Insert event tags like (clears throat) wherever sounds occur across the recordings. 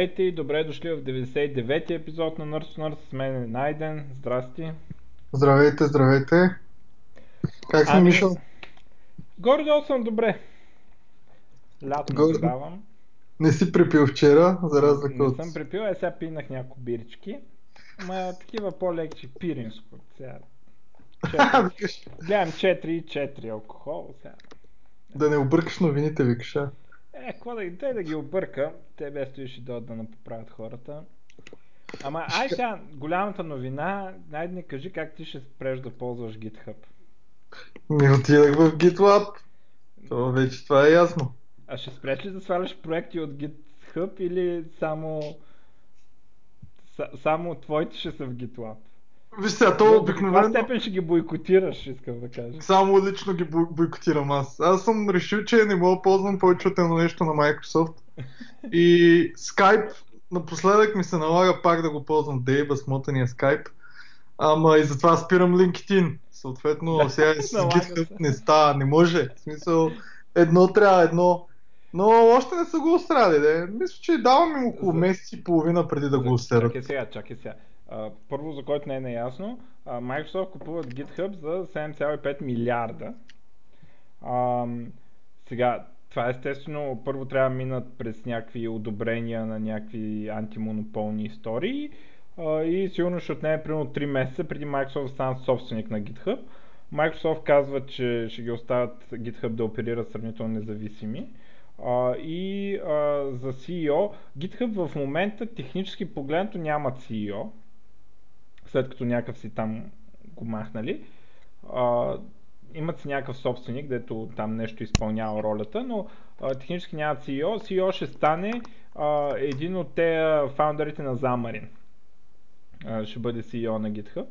Здравейте и добре дошли в 99-ти епизод на Nurse Nurse. С мен е Найден. Здрасти. Здравейте, здравейте. Как си, Ами, Мишо? Горе-долу съм добре. Лято Горе- наблюдавам. Не си припил вчера, за разлика Не от... съм припил, е сега пинах няколко бирички. Ама такива по-леки, пиринско. Сега. Четири. (laughs) Викаш, Гледам 4 и 4 алкохол. Сега. да не объркаш новините, викаш, а? Е, какво да, те да ги обърка, те без и дойдат да напоправят хората. Ама, ай сега, голямата новина, найде ни кажи как ти ще спреш да ползваш GitHub. Ми отидах в GitLab. То вече това е ясно. А ще спреш ли да сваляш проекти от GitHub или само са- само твоите ще са в GitLab? Виж сега, то обикновено... степен ще ги бойкотираш, искам да кажа. Само лично ги бой- бойкотирам аз. Аз съм решил, че не мога да ползвам повече от едно нещо на Microsoft. И Skype, напоследък ми се налага пак да го ползвам Дейба, смотания Skype. Ама и затова спирам LinkedIn. Съответно, сега с GitHub не става, не може. В смисъл, едно трябва едно. Но още не са го оставили, де. Мисля, че давам им около месец и половина преди да го остерат. Чакай сега, чакай сега. Първо, за който не е наясно, а, Microsoft купуват GitHub за 7,5 милиарда. А, сега, това естествено първо трябва да минат през някакви одобрения на някакви антимонополни истории а, и сигурно ще отнеме примерно 3 месеца преди Microsoft да станат собственик на GitHub. Microsoft казва, че ще ги оставят GitHub да оперират сравнително независими. А, и а, за CEO, GitHub в момента технически погледнато нямат CEO, след като някакъв си там го махнали. А, имат си някакъв собственик, дето там нещо изпълнява ролята, но а, технически нямат CEO. CEO ще стане а, един от те фаундърите на. А, ще бъде CEO на GitHub.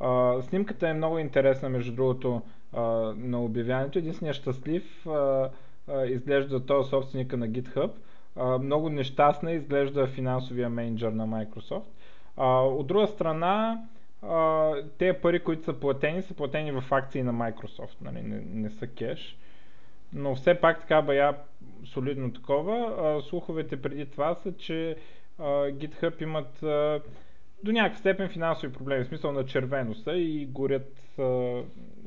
А, снимката е много интересна, между другото, а, на обявяването. Единственият щастлив а, а, изглежда този собственика на GitHub. А, много нещастна изглежда финансовия менеджер на Microsoft. А, от друга страна, а, те пари, които са платени, са платени в акции на Microsoft, нали? не, не са кеш. Но все пак така бая солидно такова. А, слуховете преди това са, че а, GitHub имат а, до някаква степен финансови проблеми, в смисъл на червено са и горят а,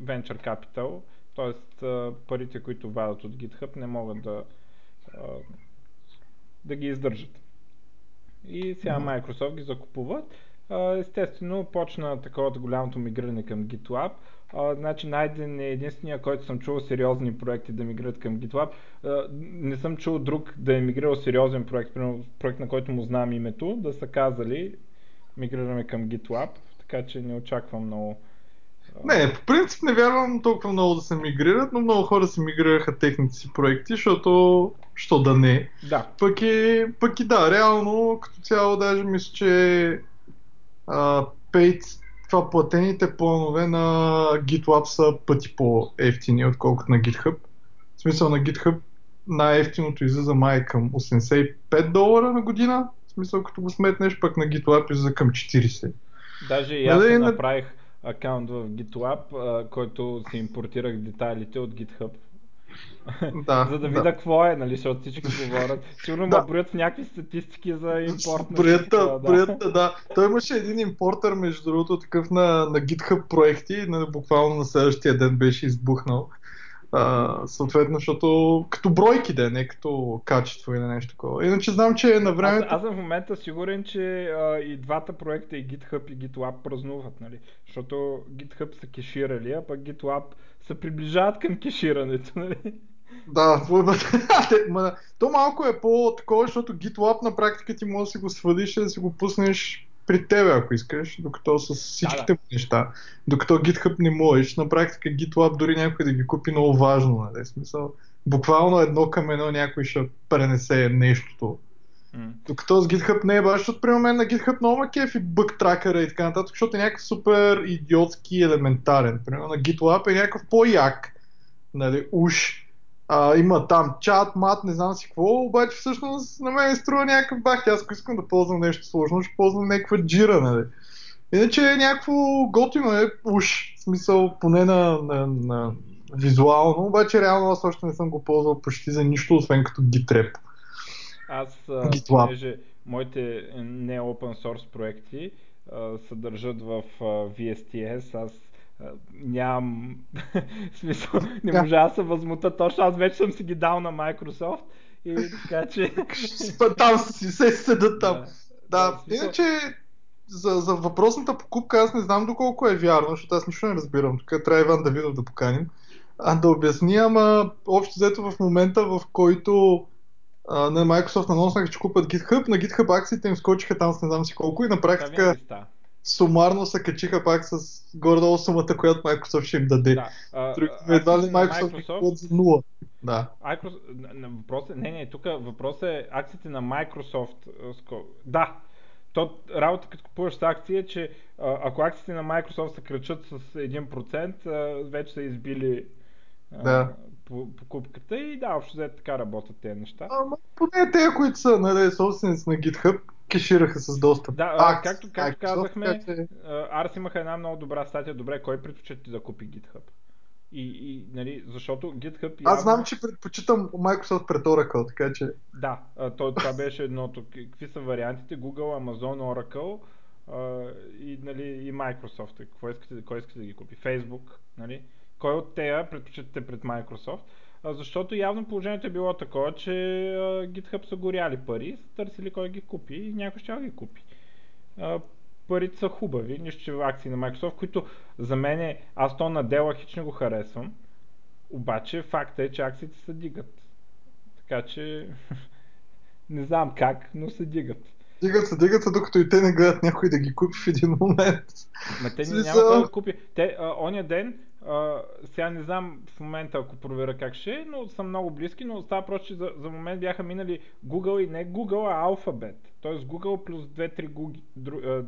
venture capital, т.е. парите, които вадат от GitHub не могат да, а, да ги издържат. И сега. Microsoft ги закупуват. Естествено, почна таковата голямото мигриране към GitLab. А, значи Найден е единствения, който съм чувал сериозни проекти да мигрират към GitLab. А, не съм чул друг да е мигрирал сериозен проект, примерно проект на който му знам името, да са казали мигрираме към GitLab, така че не очаквам много. Не, по принцип не вярвам толкова много да се мигрират, но много хора си мигрираха техните си проекти, защото, що да не. Да, Пък и, пък и да, реално като цяло даже мисля, че а, paid, това платените планове на GitLab са пъти по-ефтини, отколкото на GitHub. В смисъл на GitHub най-ефтиното излиза май към 85 долара на година. В смисъл като го сметнеш, пък на GitLab излиза към 40. даже и аз Нали, на- направих акаунт в GitLab, който си импортирах детайлите от GitHub. Да, (laughs) За да да. видя какво е, нали, защото всички говорят. Сигурно Да. броят в някакви статистики за импорт. Броята, да. броята, да. Той имаше един импортър, между другото, такъв на, на GitHub проекти, на, буквално на следващия ден беше избухнал. Съответно, защото като бройки да е, не като качество или нещо такова. Иначе знам, че на Аз, времето... аз съм в момента сигурен, че а, и двата проекта, и GitHub и GitLab празнуват, нали? Защото GitHub са кеширали, а пък GitLab се приближават към кеширането, нали? Да, (laughs) то малко е по-такова, защото GitLab на практика ти може да си го свалиш и да си го пуснеш при тебе, ако искаш, докато с всичките Да, му неща. Докато GitHub не можеш, на практика GitLab дори някой да ги купи много важно, нали? Смисъл, буквално едно към едно някой ще пренесе нещото. М. Докато с GitHub не е баш, защото при мен на GitHub много ма кефи бък тракъра и така нататък, защото е някакъв супер идиотски елементарен. Примерно на GitLab е някакъв по-як, нали, уж. А, има там чат, мат, не знам си какво, обаче всъщност на мен струва някакъв бах. Аз ако искам да ползвам нещо сложно, ще ползвам някаква джира, нали. Иначе е някакво готино е уж, в смисъл поне на, на, на визуално, обаче реално аз още не съм го ползвал почти за нищо, освен като GitRep. Аз, GitLab. понеже моите не open source проекти а, се държат в VSTS, аз нямам (laughs) в смисъл, не Да. можа да се възмута точно, аз вече съм си ги дал на Microsoft и така че... Там си се седат там. Да, смисъл- иначе за, за въпросната покупка аз не знам доколко е вярно, защото аз нищо не разбирам. Тук трябва Иван Давидов да поканим. А да обясни, ама общо взето в момента, в който а, на Microsoft наноснаха, че купат GitHub, на GitHub акциите им скочиха там с не знам си колко и на практика. Сумарно се качиха пак с горе-долу сумата, която Microsoft ще им даде. Да. а, Едва ли Microsoft купуват за нула. Да. Microsoft, въпрос е, не, не, тук въпрос е акциите на Microsoft. Да, то работа като купуваш с акции е, че ако акциите на Microsoft се кръчат с 1%, а, вече са избили Да. по- покупката и да, общо взето така работят тези неща. Ама поне те, които са нали, собственици на GitHub, кешираха с доста. Да, а, както, както казахме, Арс имаха една много добра статия, добре, кой предпочита да купи GitHub? И, и нали, защото GitHub Аз знам, явно- че предпочитам Microsoft пред Oracle, така че... Да, то, това беше едното. Какви са вариантите? Google, Amazon, Oracle и, нали, и Microsoft. Кой искате, кой искате да ги купи? Facebook, нали? Кой от тея предпочитате пред Microsoft? Защото явно положението е било такова, че GitHub са горяли пари, са търсили кой ги купи и някой ще ги купи. Парите са хубави, нищо че акции на Microsoft, които за мен е, аз то на дела хич не го харесвам, обаче факта е, че акциите се дигат. Така че (laughs) не знам как, но се дигат. Дигат се, дигат се, докато и те не гледат някой да ги купи в един момент. Ма те не няма да купи. Те, а, оня ден, а, сега не знам в момента, ако проверя как ще е, но са много близки, но става просто, че за, за момент бяха минали Google и не Google, а Alphabet. Тоест Google плюс 2-3 Google, дру, а,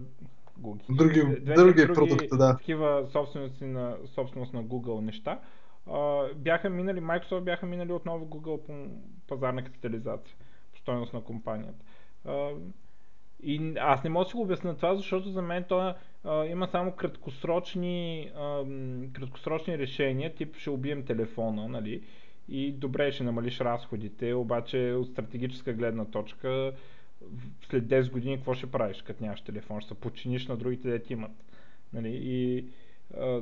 Google. Други, Две- други, две-три продукти, да. Такива собствености на, собственост на Google неща. А, бяха минали, Microsoft бяха минали отново Google по пазарна капитализация, по стойност на компанията. А, и аз не мога да си го обясня това, защото за мен то а, има само краткосрочни, а, краткосрочни решения, тип ще убием телефона, нали? И добре, ще намалиш разходите, обаче от стратегическа гледна точка след 10 години какво ще правиш, като нямаш телефон? Ще се починиш на другите, де ти имат. Нали? И, а,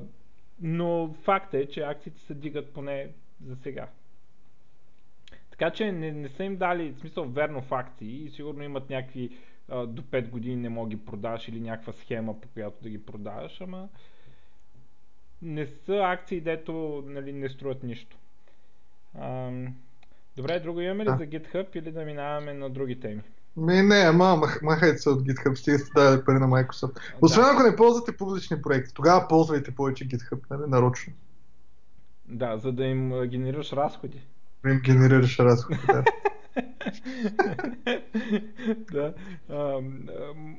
но факт е, че акциите се дигат поне за сега. Така че не, не са им дали, в смисъл, верно в акции и сигурно имат някакви а, до 5 години не мога ги продаш или някаква схема, по която да ги продаваш, ама не са акции, дето нали, не струват нищо. Ам, добре, друго имаме ли Да. за GitHub или да минаваме на други теми? Ми, не, ама мах, махайте се от GitHub, стига сте дали пари на Microsoft. Освен да, ако не ползвате публични проекти, тогава ползвайте повече GitHub, нали, нарочно. да, за да им а, генерираш разходи. Им генерираш разходи, да. (laughs) да. А,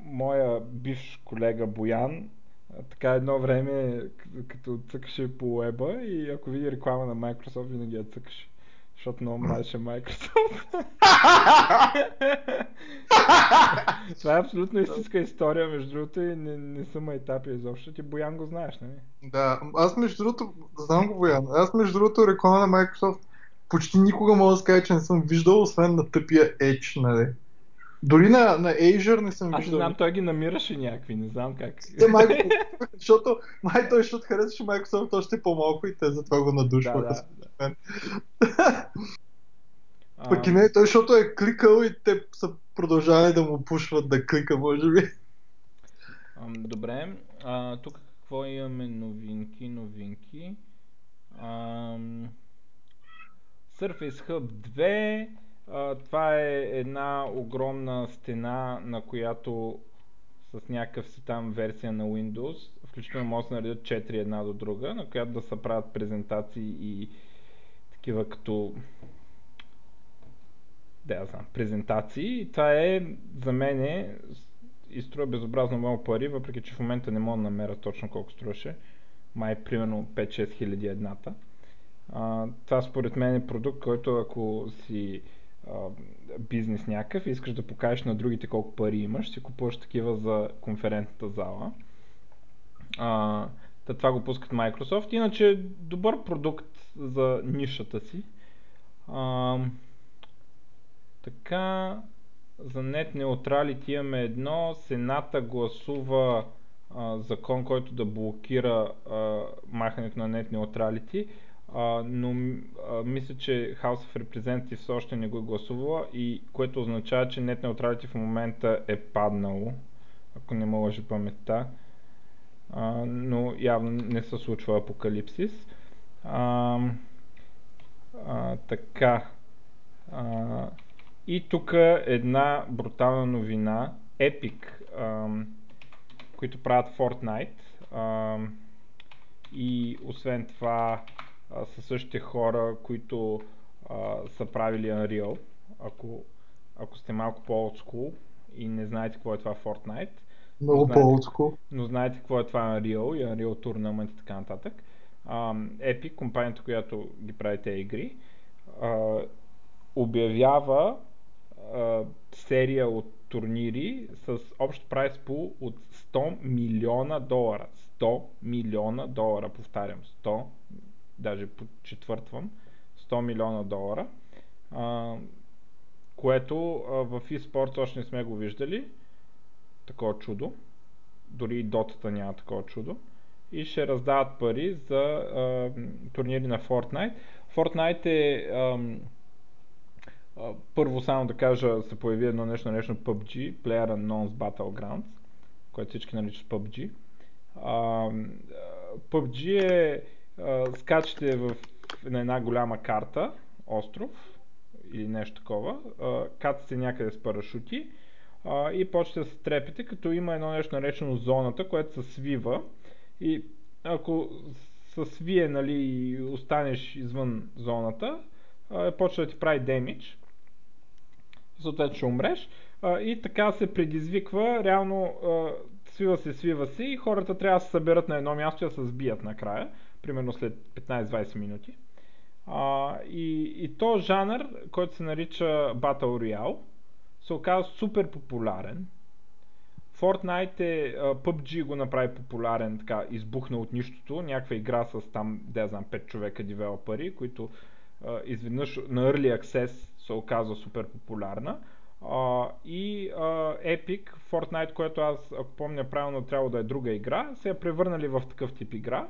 моя бивш колега Боян, така едно време, като цъкаше по уеба и ако види реклама на Microsoft, винаги я цъкаше. Защото много мразеше Microsoft. (laughs) Това е абсолютно истинска история, между другото, и не, не съм майтапи изобщо. Ти Боян го знаеш, нали? Да, аз между другото, знам го Боян, аз между другото реклама на Microsoft почти никога мога да кажа, че не съм виждал, освен на тъпия Edge, нали. Дори на, на Azure не съм Аз виждал. знам, той ги намираше някакви, не знам как. Те май го покупиха, защото май той, защото харесваше Microsoft още по-малко и те затова го да, надушваха. да. мен. А, Пък и не, той, защото е кликал и те са продължавали да му пушват да клика, може би. Добре, а, тук какво имаме? Новинки, новинки. Ам, Surface Hub 2. А, това е една огромна стена, на която с някакъв си там версия на Windows, включително може да наредят 4 една до друга, на която да се правят презентации и такива като да, я знам, презентации. И това е за мен е, и струва безобразно много пари, въпреки че в момента не мога да намеря точно колко струваше. Май примерно 5-6 хиляди едната. А, това според мен е продукт, който ако си а, бизнес някакъв и искаш да покажеш на другите колко пари имаш, си купуваш такива за конферентната зала. А, та това го пускат Microsoft. Иначе добър продукт за нишата си. А, така, за нет неутралити имаме едно. Сената гласува а, закон, който да блокира а, махането на нет неутралити. Uh, но uh, мисля, че House of Representatives още не го е гласувала и което означава, че нет неутралити в момента е паднало, ако не ме лъжи паметта. Uh, но явно не се случва апокалипсис. Uh, uh, така. Uh, и тук една брутална новина. Epic, uh, които правят Fortnite. Uh, и освен това а, са същите хора, които а, са правили Unreal. Ако, ако сте малко по-олдскул и не знаете какво е това Fortnite. Много по-олдскул. Но знаете какво е това Unreal и Unreal Tournament и така нататък. Uh, Epic, компанията, която ги прави тези игри, uh, обявява uh, серия от турнири с общ прайс пул от 100 милиона долара. 100 милиона долара, повтарям, 100 даже четвъртвам, 100 милиона долара, а, което а, в eSports още не сме го виждали, такова чудо, дори и дотата няма такова чудо, и ще раздават пари за а, турнири на Fortnite. Fortnite е а, а, първо само да кажа, се появи едно нещо наречено PUBG, Player Unknown's Battlegrounds, което всички наричат PUBG. А, PUBG е скачате в, на една голяма карта, остров или нещо такова, кацате някъде с парашути и почвате да се трепите, като има едно нещо наречено зоната, което се свива. И ако се свие нали, и останеш извън зоната, почва да ти прави демидж, съответно ще умреш. И така се предизвиква, реално свива се, свива се и хората трябва да се съберат на едно място и да се сбият накрая примерно след 15-20 минути. А, и, и то жанр, който се нарича Battle Royale, се оказа супер популярен. Fortnite е, PUBG го направи популярен, така избухна от нищото, някаква игра с там, да знам, 5 човека девелопери, които а, изведнъж на Early Access се оказва супер популярна. Uh, и uh, Epic, Fortnite, което аз, ако помня правилно, трябва да е друга игра, се е превърнали в такъв тип игра.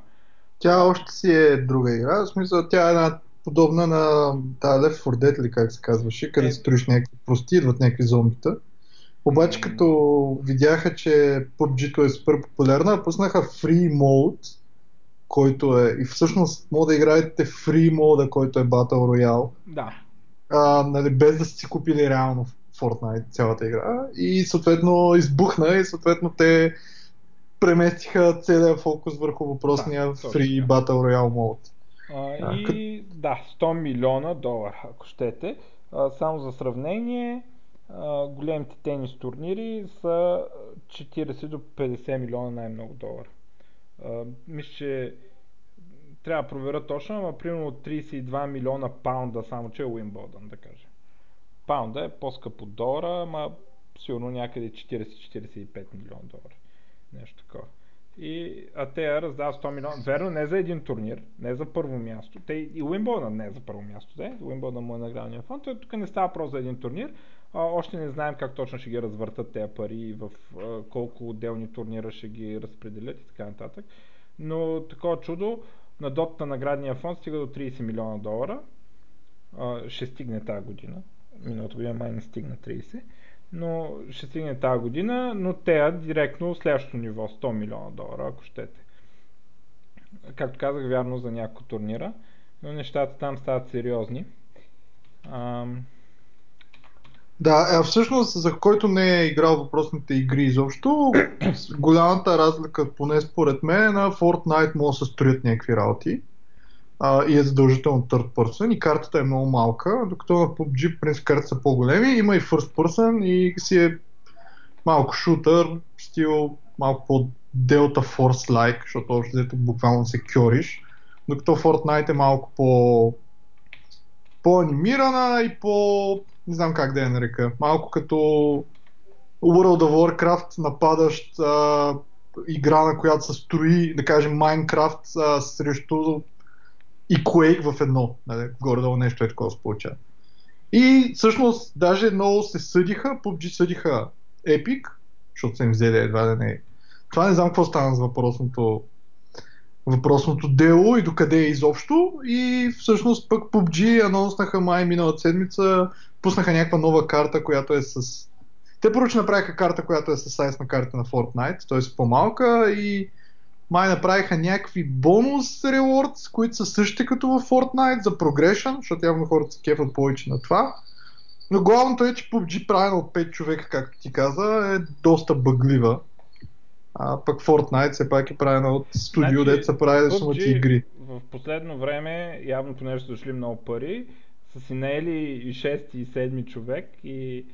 Тя още си е друга игра, в смисъл тя е една подобна на тази Left 4 Dead или как се казваше, къде е. строиш някакви прости, идват някакви зомбита. Обаче като видяха, че PUBG е супер популярна, пуснаха Free Mode, който е, и всъщност може да играете Free Mode, който е Battle Royale. Да. А, нали, без да сте си купили реално Fortnite цялата игра. И съответно избухна и съответно те преместиха целият фокус върху въпросния да, Free Battle Royale Mode. А, и да, 100 милиона долара, ако щете. А, само за сравнение, а, големите тенис турнири са 40 до 50 милиона най-много долара. А, мисля, че трябва да проверя точно, но примерно 32 милиона паунда, само че е Уимбълдън, да кажем. Паунда е по-скъп от долара, ама сигурно някъде 40-45 милиона долара. Нещо такова. И Атея раздава 100 милиона. Верно, не за един турнир, не за първо място. Те и Уимбълдън не е за първо място. Де. Уимбълдън му е наградния фонд. Той тук не става просто за един турнир. А, още не знаем как точно ще ги развъртат тези пари и в а, колко отделни турнира ще ги разпределят и така нататък. Но такова чудо, на дотата на наградния фонд стига до 30 милиона долара. А, ще стигне тази година. Миналата година май не стигна 30 но ще стигне тази година, но те директно следващото ниво, 100 милиона долара, ако щете. Както казах, вярно за някои турнира, но нещата там стават сериозни. Ам... Да, а всъщност за който не е играл въпросните игри изобщо, (clears throat) голямата разлика, поне според мен, е на Fortnite може да се строят някакви работи а, и е задължително third person и картата е много малка, докато на PUBG принцип картите са по-големи, има и first person и си е малко шутър, стил малко по Delta Force-like, защото още буквално се кьориш, докато Fortnite е малко по по-анимирана и по... не знам как да я нарека, малко като World of Warcraft нападащ а, игра, на която се строи, да кажем Minecraft а, срещу и Quake в едно. Нали? Горе-долу нещо е такова се получава. И всъщност даже много се съдиха, PUBG съдиха Epic, защото са им взели едва да не. Това не знам какво стана с въпросното въпросното дело и докъде е изобщо. И всъщност пък PUBG анонснаха май миналата седмица, пуснаха някаква нова карта, която е с... Те първо, направиха карта, която е с сайз на карта на Fortnite, т.е. по-малка и май направиха някакви бонус ревордс, които са същите като в Fortnite за progression, защото явно хората се кефат повече на това. Но главното е, че PUBG правена от 5 човека, както ти каза, е доста бъглива. А пък Fortnite все пак е правена от студио, значи, деца прави да сумати игри. В последно време, явно понеже са дошли много пари, са си наели и 6 и 7 човек и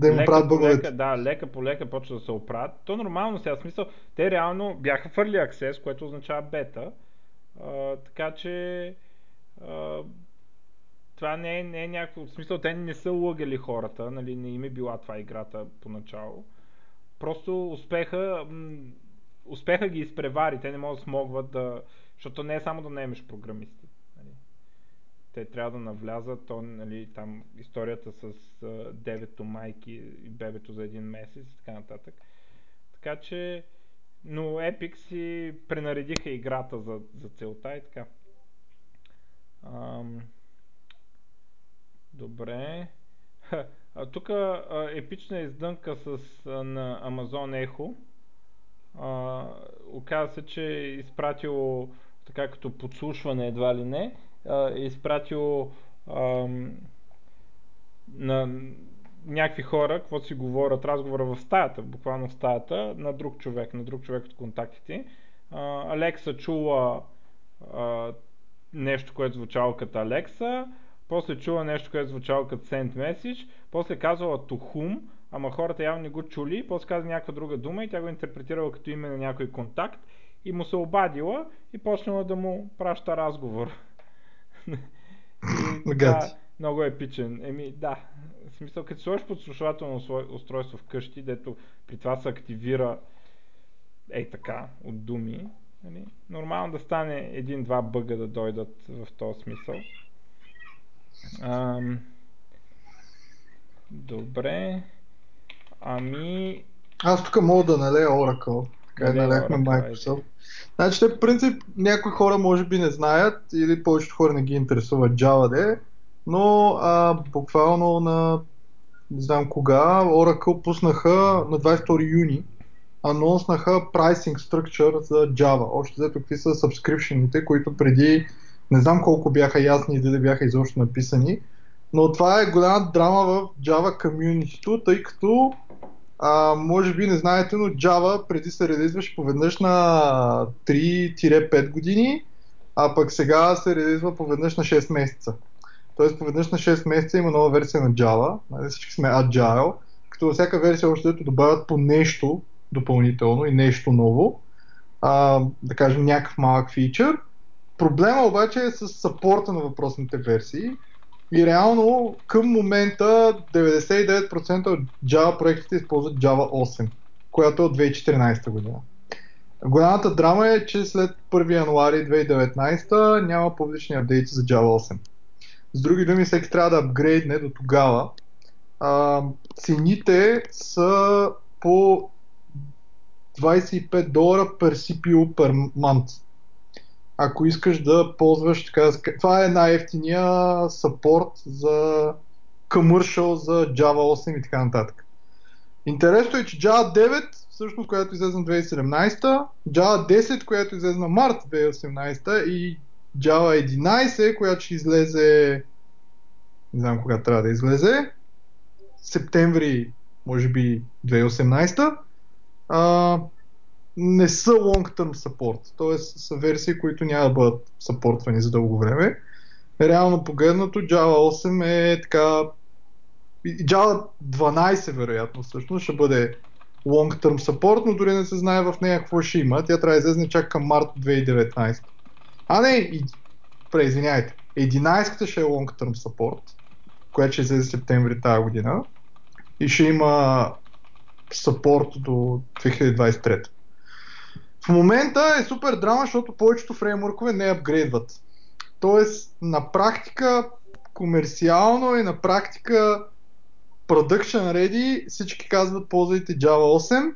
да им лека лека, да, лека по лека почва да се оправят. То нормално сега смисъл, те реално бяха в Early Access, което означава бета, а, така че а, това не е, не е някакво, в смисъл те не са лъгали хората, нали, не им е била това играта поначало. Просто успеха, успеха ги изпревари, те не могат да смогват да, защото не е само да наемеш програмисти. Те трябва да навлязат, то, нали, там историята с uh, девето майки и бебето за един месец и така нататък. Така че, но Epic си пренаредиха играта за, за целта и така. Ам... Добре. А, тук епична издънка с, а, на Amazon Echo. А, оказа се, че е изпратило така като подслушване едва ли не, а, е изпратило а, на някакви хора, какво си говорят, разговора в стаята, буквално в стаята, на друг човек, на друг човек от контактите. Алекса чула а, нещо, което звучало като Алекса, после чула нещо, което звучало като Send Message, после казвала to whom, ама хората явно не го чули, после каза някаква друга дума и тя го интерпретирала като име на някой контакт и му се обадила и почнала да му праща разговор. И, (laughs) да, много епичен. Еми, да. В смисъл, като сложиш подслушвателно устройство вкъщи, дето при това се активира ей така, от думи, нали, нормално да стане един-два бъга да дойдат в този смисъл. Ам... Добре. Ами... Аз тук мога да налея Oracle. Така да наляхме Microsoft. Значи, те принцип някои хора може би не знаят или повечето хора не ги интересуват Java де, но а, буквално на не знам кога Oracle пуснаха на 22 юни анонснаха pricing structure за Java. Още взето какви са subscriptionите, които преди не знам колко бяха ясни и дали бяха изобщо написани, но това е голяма драма в Java community тъй като а, може би не знаете, но Java преди се релизваше поведнъж на 3-5 години, а пък сега се релизва поведнъж на 6 месеца. Тоест поведнъж на 6 месеца има нова версия на Java, нали, всички сме Agile, като във всяка версия още дето добавят по нещо допълнително и нещо ново, а, да кажем някакъв малък фичър, Проблема обаче е с сапорта на въпросните версии и реално към момента 99% от Java проектите използват Java 8, която е от 2014 година. Голямата драма е, че след 1 януари 2019 няма публични апдейти за Java 8. С други думи, всеки трябва да апгрейдне до тогава. А, цените са по 25 долара per CPU per month ако искаш да ползваш, така, това е най-ефтиния саппорт за commercial за Java 8 и така нататък. Интересно е, че Java 9, всъщност, която излезе на 2017, Java 10, която излезе на март 2018 и Java 11, която ще излезе не знам кога трябва да излезе, септември, може би 2018, а, не са long-term support, т.е. са версии, които няма да бъдат съпортвани за дълго време. Реално погледнато Java 8 е така Java 12 вероятно всъщност ще бъде long-term support, но дори не се знае в нея какво ще има. Тя трябва да излезе чак към март 2019. А не, и... преизвиняйте, 11-та ще е long-term support, която ще излезе септември тази година и ще има support до 2023. В момента е супер драма, защото повечето фреймворкове не апгрейдват. Тоест, на практика, комерциално и на практика production ready, всички казват ползвайте Java 8,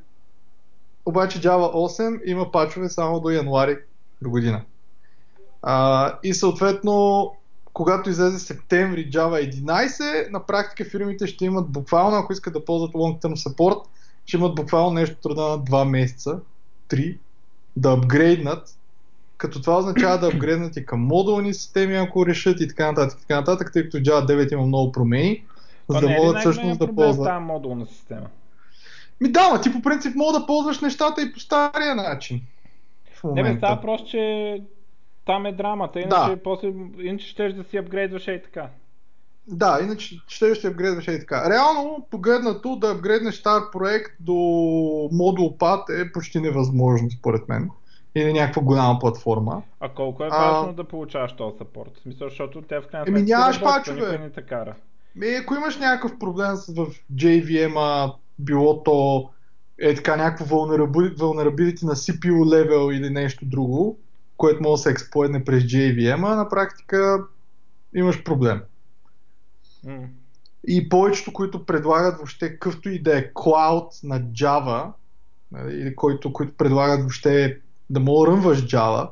обаче Java 8 има пачове само до януари до година. А, и съответно, когато излезе септември Java 11, на практика фирмите ще имат буквално, ако искат да ползват long term support, ще имат буквално нещо труда на 2 месеца, 3, да апгрейднат, като това означава да апгрейднат и към модулни системи, ако решат и така нататък, и така нататък, тъй като Java 9 има много промени, за да е могат всъщност да ползват. тази модулна система? Ми да, ма ти по принцип мога да ползваш нещата и по стария начин. Не бе, става просто, че там е драмата, иначе, Да. после, иначе щеш да си апгрейдваш и така. Да, иначе ще ще апгрейдваш и така. Реално, погледнато, да апгрейднеш стар проект до модул пад е почти невъзможно, според мен. Или някаква голяма платформа. А колко е А- важно да получаваш този сапорт? В смисъл, защото те в крайна сметка нямаш пачове. не те кара. Ми, ако имаш някакъв проблем с, в JVM-а, било то е така някакво vulnerability, на CPU левел или нещо друго, което може да се експлойдне през JVM-а, на практика имаш проблем. И повечето, които предлагат въобще какъвто и да е cloud на Java, нали, или който, които предлагат въобще да мога рънваш Java,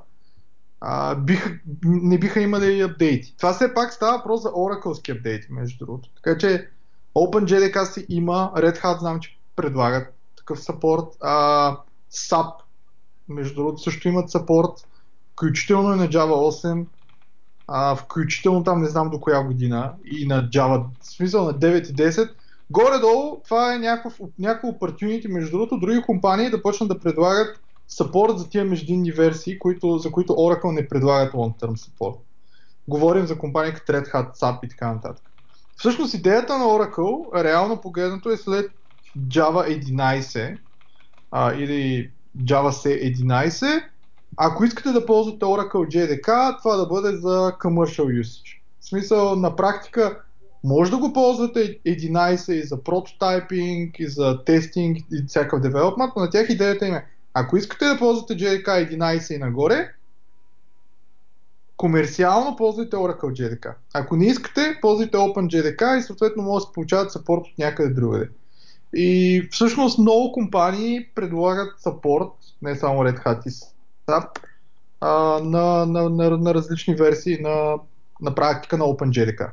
а, биха, не биха имали и апдейти. Това все пак става въпрос за Oracle апдейти, между другото. Така че OpenJDK си има, Red Hat знам, че предлагат такъв сапорт, а, SAP, между другото, също имат сапорт, включително и на Java 8, а, включително там не знам до коя година и на Java, в смисъл на 9 и 10. Горе-долу това е някакво opportunity, между другото, други компании да почнат да предлагат support за тия междинни версии, които, за които Oracle не предлагат long-term support. Говорим за компании като Red Hat, SAP и така нататък. Всъщност идеята на Oracle, реално погледнато е след Java 11 а, или Java C 11, ако искате да ползвате Oracle JDK, това да бъде за commercial usage. В смисъл, на практика, може да го ползвате 11 и за прототайпинг, и за тестинг, и всякакъв девелопмент, но на тях идеята им е, ако искате да ползвате JDK 11 и нагоре, комерциално ползвайте Oracle JDK. Ако не искате, ползвайте OpenJDK и съответно може да се получават сапорт от някъде другаде. И всъщност много компании предлагат сапорт, не само Red Hat и SAP, а, на, на, на, на различни версии на, на практика на OpenJDK.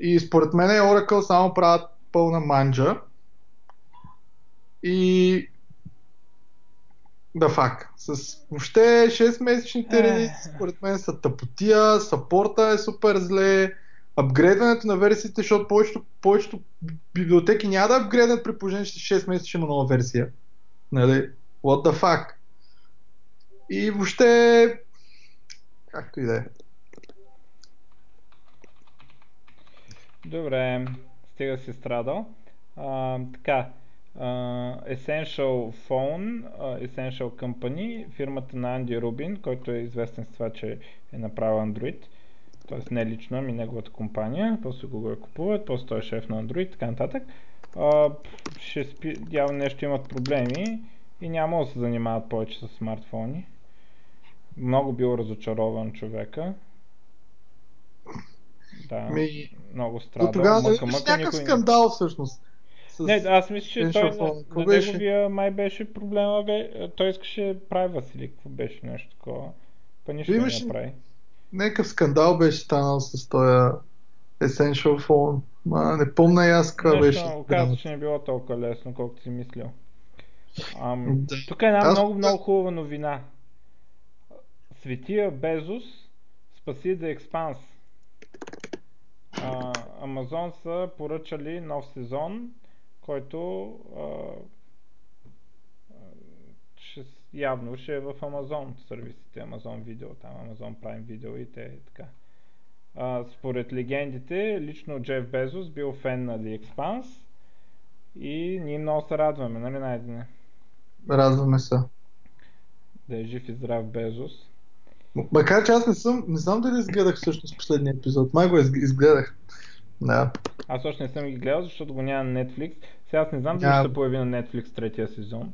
И според мен Oracle само правят пълна манджа и да фак. С въобще 6 месечните Ех. редици според мен са тъпотия, сапорта е супер зле, апгрейдването на версиите, защото повечето, повечето библиотеки няма да апгрейднат при положение, че 6 месеца ще има нова версия. Нали? What the fuck? И въобще, както и да е. Добре, стига си страдал. А, така, а, Essential Phone, а, Essential Company, фирмата на Анди Рубин, който е известен с това, че е направил Android. Тоест не лично, ами неговата компания. После го го я купуват, после той е шеф на Android, така нататък. А, ще спи, явно нещо имат проблеми и няма да се занимават повече с смартфони. Много бил разочарован човека. Да, Ми, много страдал. тогава мъка, имаш мъка, някакъв никой не- скандал всъщност. С... Не, аз мисля, че той на. Какво на беше? неговия май беше проблема, бе, той искаше privacy или какво беше нещо такова. Па нищо не Имаше- направи. Някакъв скандал беше станал с този Essential Phone. Ма, не помня и аз каква беше. Оказа, че не е било толкова лесно, колкото си мислил. Ам, Да. тук е една Аз- много, много хубава новина. Светия Безос спаси The Expanse. А, Амазон са поръчали нов сезон, който а, ще, явно ще е в Амазон сервисите, Амазон Видео, там Амазон Prime Video и те така. А, според легендите, лично Джеф Безос бил фен на The Expanse и ние много се радваме, нали найдене? Радваме се. Да е жив и здрав Безос. Макар че аз не съм, не знам дали изгледах всъщност последния епизод. Май го изг- изгледах. Да. Аз още не съм ги гледал, защото го няма на Netflix. Сега аз не знам дали ще се появи на Netflix третия сезон.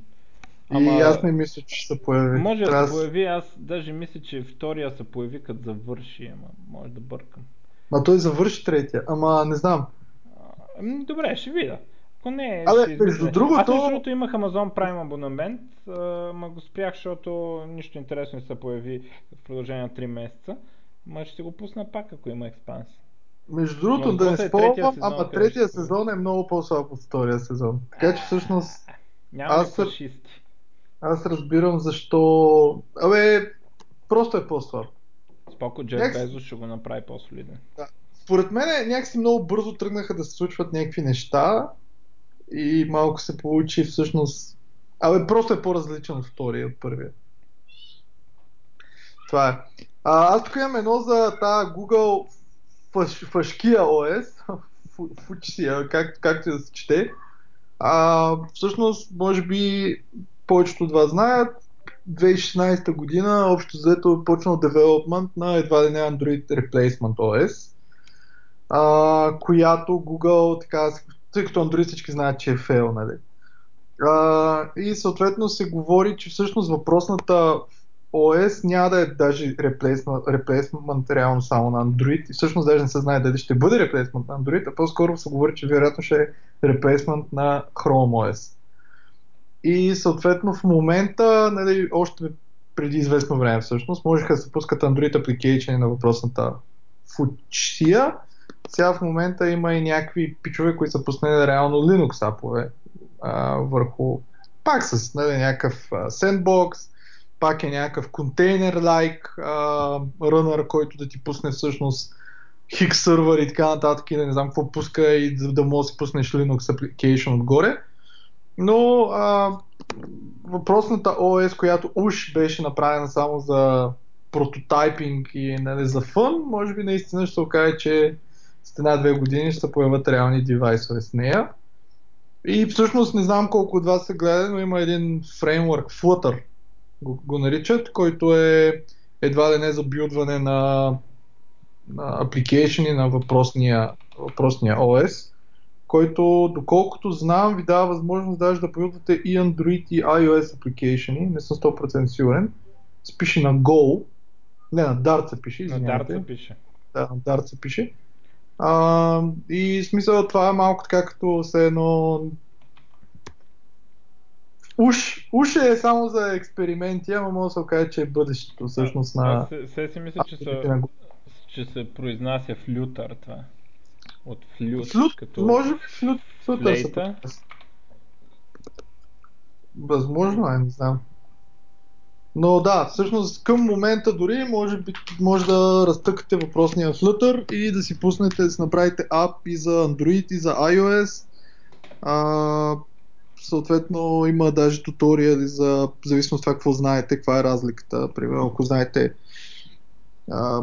И аз не мисля, че ще се появи. Може да се да с- появи, аз даже мисля, че втория се появи като завърши, ама може да бъркам. А той завърши третия, ама не знам. Ами, добре, ще видя. Ако не, Абе, ще между другото- Аз между другото имах Amazon Prime абонамент, ма го спрях, защото нищо интересно не се появи в продължение на 3 месеца. Ма ще го пусна пак, ако има експансия. Между другото, Но да не е спомням, ама третия сезон е много по-слаб от втория сезон. Така че всъщност (laughs) Няма Аз фашисти? аз разбирам защо... Абе, просто е по-слаб. Споко Джеф Някакси- Безос ще го направи по-солиден. Според мен някакси много бързо тръгнаха да се случват някакви неща и малко се получи всъщност... Абе, просто е по-различен от втория от първия. Това е. А, аз тук имам едно за тази Google фаш, Фашкия OS, Фу- Фучсия, как, както да се чете. А, всъщност, може би повечето от вас знаят, 2016 година общо взето е почнал девелопмент на едва ли не Android Replacement OS, а, която Google, така, тъй като Android всички знаят, че е фейл, нали? А, и съответно се говори, че всъщност въпросната OS няма да е даже replacement реално само на Android и всъщност даже не се знае дали ще бъде replacement на Android, а по-скоро се говори, че вероятно ще е replacement на Chrome OS. И съответно в момента, нали, още преди известно време всъщност, можеха да се пускат Android application на въпросната Fuchsia. Сега в момента има и някакви пичове, които са пуснали реално Linux апове върху пак с нали, някакъв sandbox, пак е някакъв а, runner, който да ти пусне всъщност Hix сервер и така нататък и да не знам какво пуска и да, да можеш да си пуснеш Linux application отгоре. Но а, въпросната OS, която уж беше направена само за прототайпинг и нали, за фън, може би наистина ще се окаже, че след една-две години ще появят реални девайсове с нея. И всъщност не знам колко от вас са гледали, но има един фреймворк, Flutter го, го наричат, който е едва ли не за билдване на, на апликейшени на въпросния, въпросния OS, който, доколкото знам, ви дава възможност даже да билдвате и Android и iOS апликейшени, не съм 100% сигурен. Се пише на Go, не на Dart се пише, На извинявайте. Dart се пише. Да, на Dart се пише. А, и смисъл това е малко така като все едно Уж, уж е само за експерименти, ама може да се окаже, че е бъдещето всъщност на... Аз се, се си мисля, че, се, на че се произнася флютър това. От флют, Флют, като може би флют, флютър се. Възможно е, не знам. Но да, всъщност към момента дори може, би, може да разтъкате въпросния Flutter и да си пуснете, да си направите ап и за Android и за iOS. А, съответно има даже туториали за в зависимост от това какво знаете, каква е разликата. Примерно ако знаете а,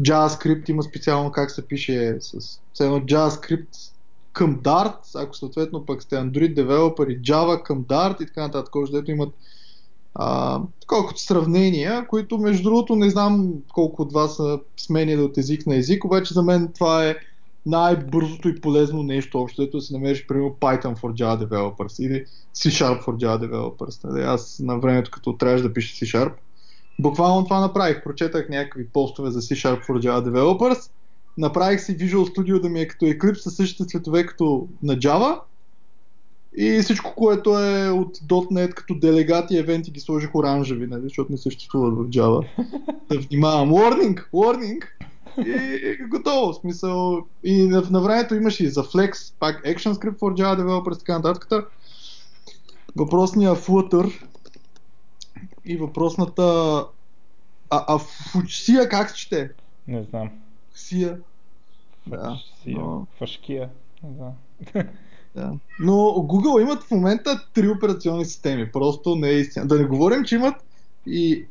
JavaScript има специално как се пише с едно JavaScript към Dart, ако съответно пък сте Android девелопер и Java към Dart и така нататък, дето имат колкото сравнения, които между другото не знам колко от вас са от език на език, обаче за мен това е най-бързото и полезно нещо общо, дето да си намериш примерно Python for Java Developers или C-Sharp for Java Developers. Нали? Аз на времето, като трябваше да пиша C-Sharp, буквално това направих. Прочетах някакви постове за C-Sharp for Java Developers, направих си Visual Studio да ми е като Eclipse със същите цветове като на Java и всичко, което е от .NET като делегати и евенти ги сложих оранжеви, нали, защото не съществуват в Java. (laughs) Да внимавам. Warning! Warning! И готово. В смисъл. И на, времето имаше и за Flex, пак ActionScript for Java Developers, така нататък. Въпросния Flutter и въпросната а, а Фучсия как се чете? Не знам. Сия. Да. Фашкия. Не знам. (laughs) Да. Но Google имат в момента три операционни системи. Просто не е истина. Да не говорим, че имат и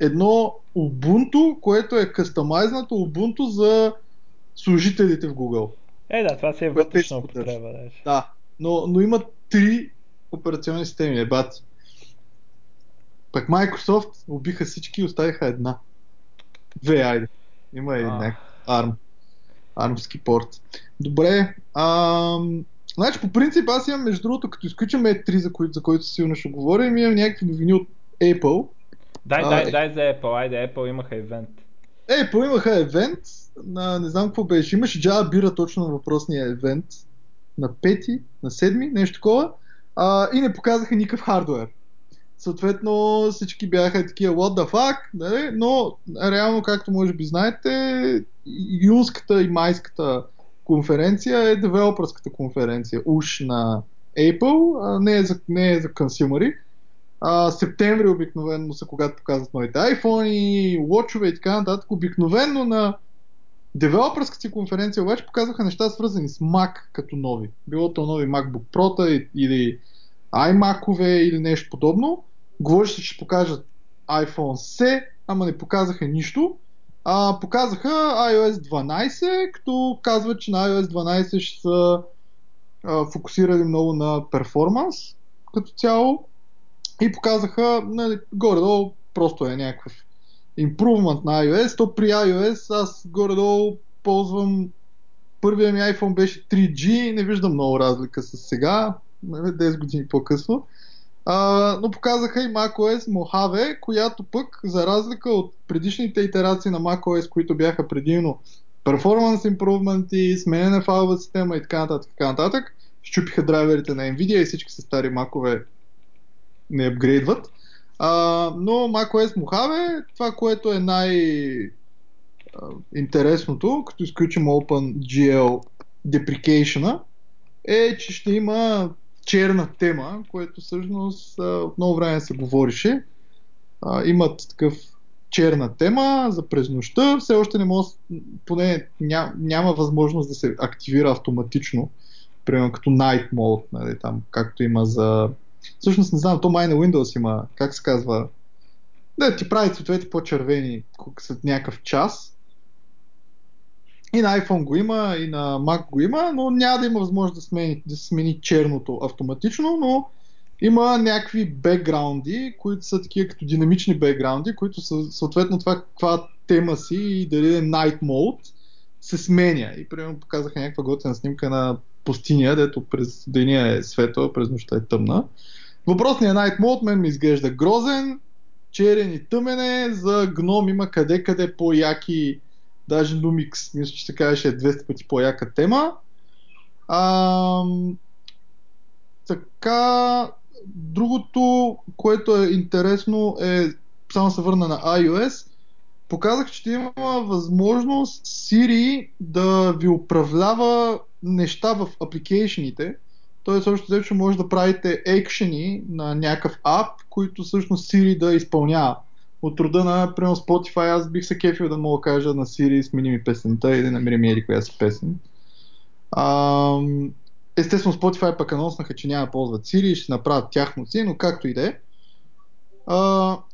едно Ubuntu, което е къстомайзнато Ubuntu за служителите в Google. Е, да, това си е вътрешна е супер. употреба. Да, но, но имат три операционни системи, ебати. Пък Microsoft убиха всички и оставиха една. Две, айде. Има и някакъв ARM. армски порт. Добре. Ам, значи, по принцип, аз имам, между другото, като изключим E3, за, който, за който сигурно ще говорим, имам някакви новини от Apple. Дай, А, дай, е. дай за Apple. Айде, Apple имаха ивент. Apple имаха евент, на не знам какво беше, имаше Java бира точно на въпросния евент, на 5, на 7, нещо такова, а, и не показаха никакъв хардвер. Съответно всички бяха такива what the fuck, нали? но реално, както може би знаете, юнската и майската конференция е девелопърската конференция, уж на Apple, не е за, не е за консюмери. А, септември обикновено са когато показват новите iPhone, watch и така нататък. Обикновено на девелопърската конференция обаче показваха неща свързани с Mac като нови. Било то нови MacBook Pro или iMac-ове или нещо подобно. Говореше, че покажат iPhone C, ама не показаха нищо. А, показаха iOS 12, като казват, че на iOS 12 ще са а, фокусирали много на перформанс като цяло и показаха нали, горе-долу просто е някакъв импрувмент на iOS. То при iOS аз горе-долу ползвам първият ми iPhone беше 3G, не виждам много разлика с сега, 10 нали, години по-късно. А, но показаха и macOS Mojave, която пък, за разлика от предишните итерации на macOS, които бяха предимно performance improvement, сменене на файлова система и така нататък, така нататък, щупиха драйверите на Nvidia и всички са стари макове не апгрейдват. А, но macOS Mojave, това, което е най- интересното, като изключим OpenGL deprecation е, че ще има черна тема, което всъщност от много време се говорише. Имат такъв черна тема за през нощта, все още не може, поне ня, няма възможност да се активира автоматично, примерно като Night Mode, нали, там, както има за... Всъщност не знам, то май на Windows има, как се казва, да ти прави цветовете по-червени след някакъв час, и на iPhone го има, и на Mac го има, но няма да има възможност да, смени, да смени черното автоматично, но има някакви бекграунди, които са такива като динамични бекграунди, които са съответно това каква тема си и дали е Night Mode се сменя. И примерно показаха някаква готина снимка на пустиня, дето през деня е светла, през нощта е тъмна. Въпросният Night Mode мен ми изглежда грозен, черен и тъмен е, за гном има къде-къде по-яки Даже Lumix, мисля, че се казваше 200 пъти по-яка тема. А, така, другото, което е интересно е, само се върна на iOS, показах, че има възможност Siri да ви управлява неща в апликейшените. Тоест, също взето, може да правите екшени на някакъв ап, които всъщност Siri да изпълнява от рода на, примерно, Spotify, аз бих се кефил да мога кажа на Siri, смени ми песента и да намери ми еди коя си песен. А, естествено, Spotify пък анонснаха, че няма да ползват Siri ще направят тяхно си, но както и да е.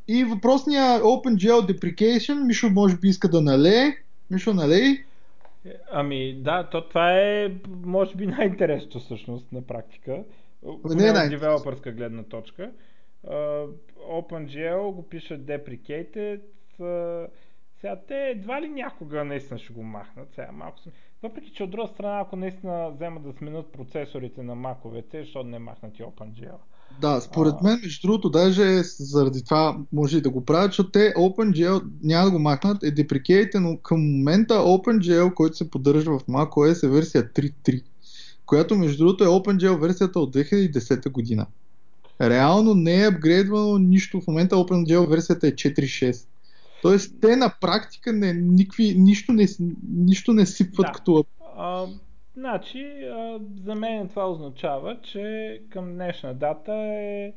и въпросния OpenGL Deprecation, Мишо може би иска да налее. Мишо, налей. Ами да, то това е може би най-интересното всъщност на практика. Не е най девелопърска гледна точка. Uh, OpenGL го пишат deprecated. Uh, сега те едва ли някога наистина ще го махнат. Сега малко съм... Въпреки, че от друга страна, ако наистина вземат да сменят процесорите на маковете, защото не махнат и OpenGL. Да, според мен, между другото, даже заради това може и да го правят, защото те OpenGL няма да го махнат, е deprecated, но към момента OpenGL, който се поддържа в macOS е версия 3.3, която между другото е OpenGL версията от 2010 година. Реално не е апгрейдвано нищо. В момента OpenGL версията е 4.6. Тоест те на практика не, никви, нищо, не, нищо не сипват да. като... А, значи, а, за мен това означава, че към днешна дата е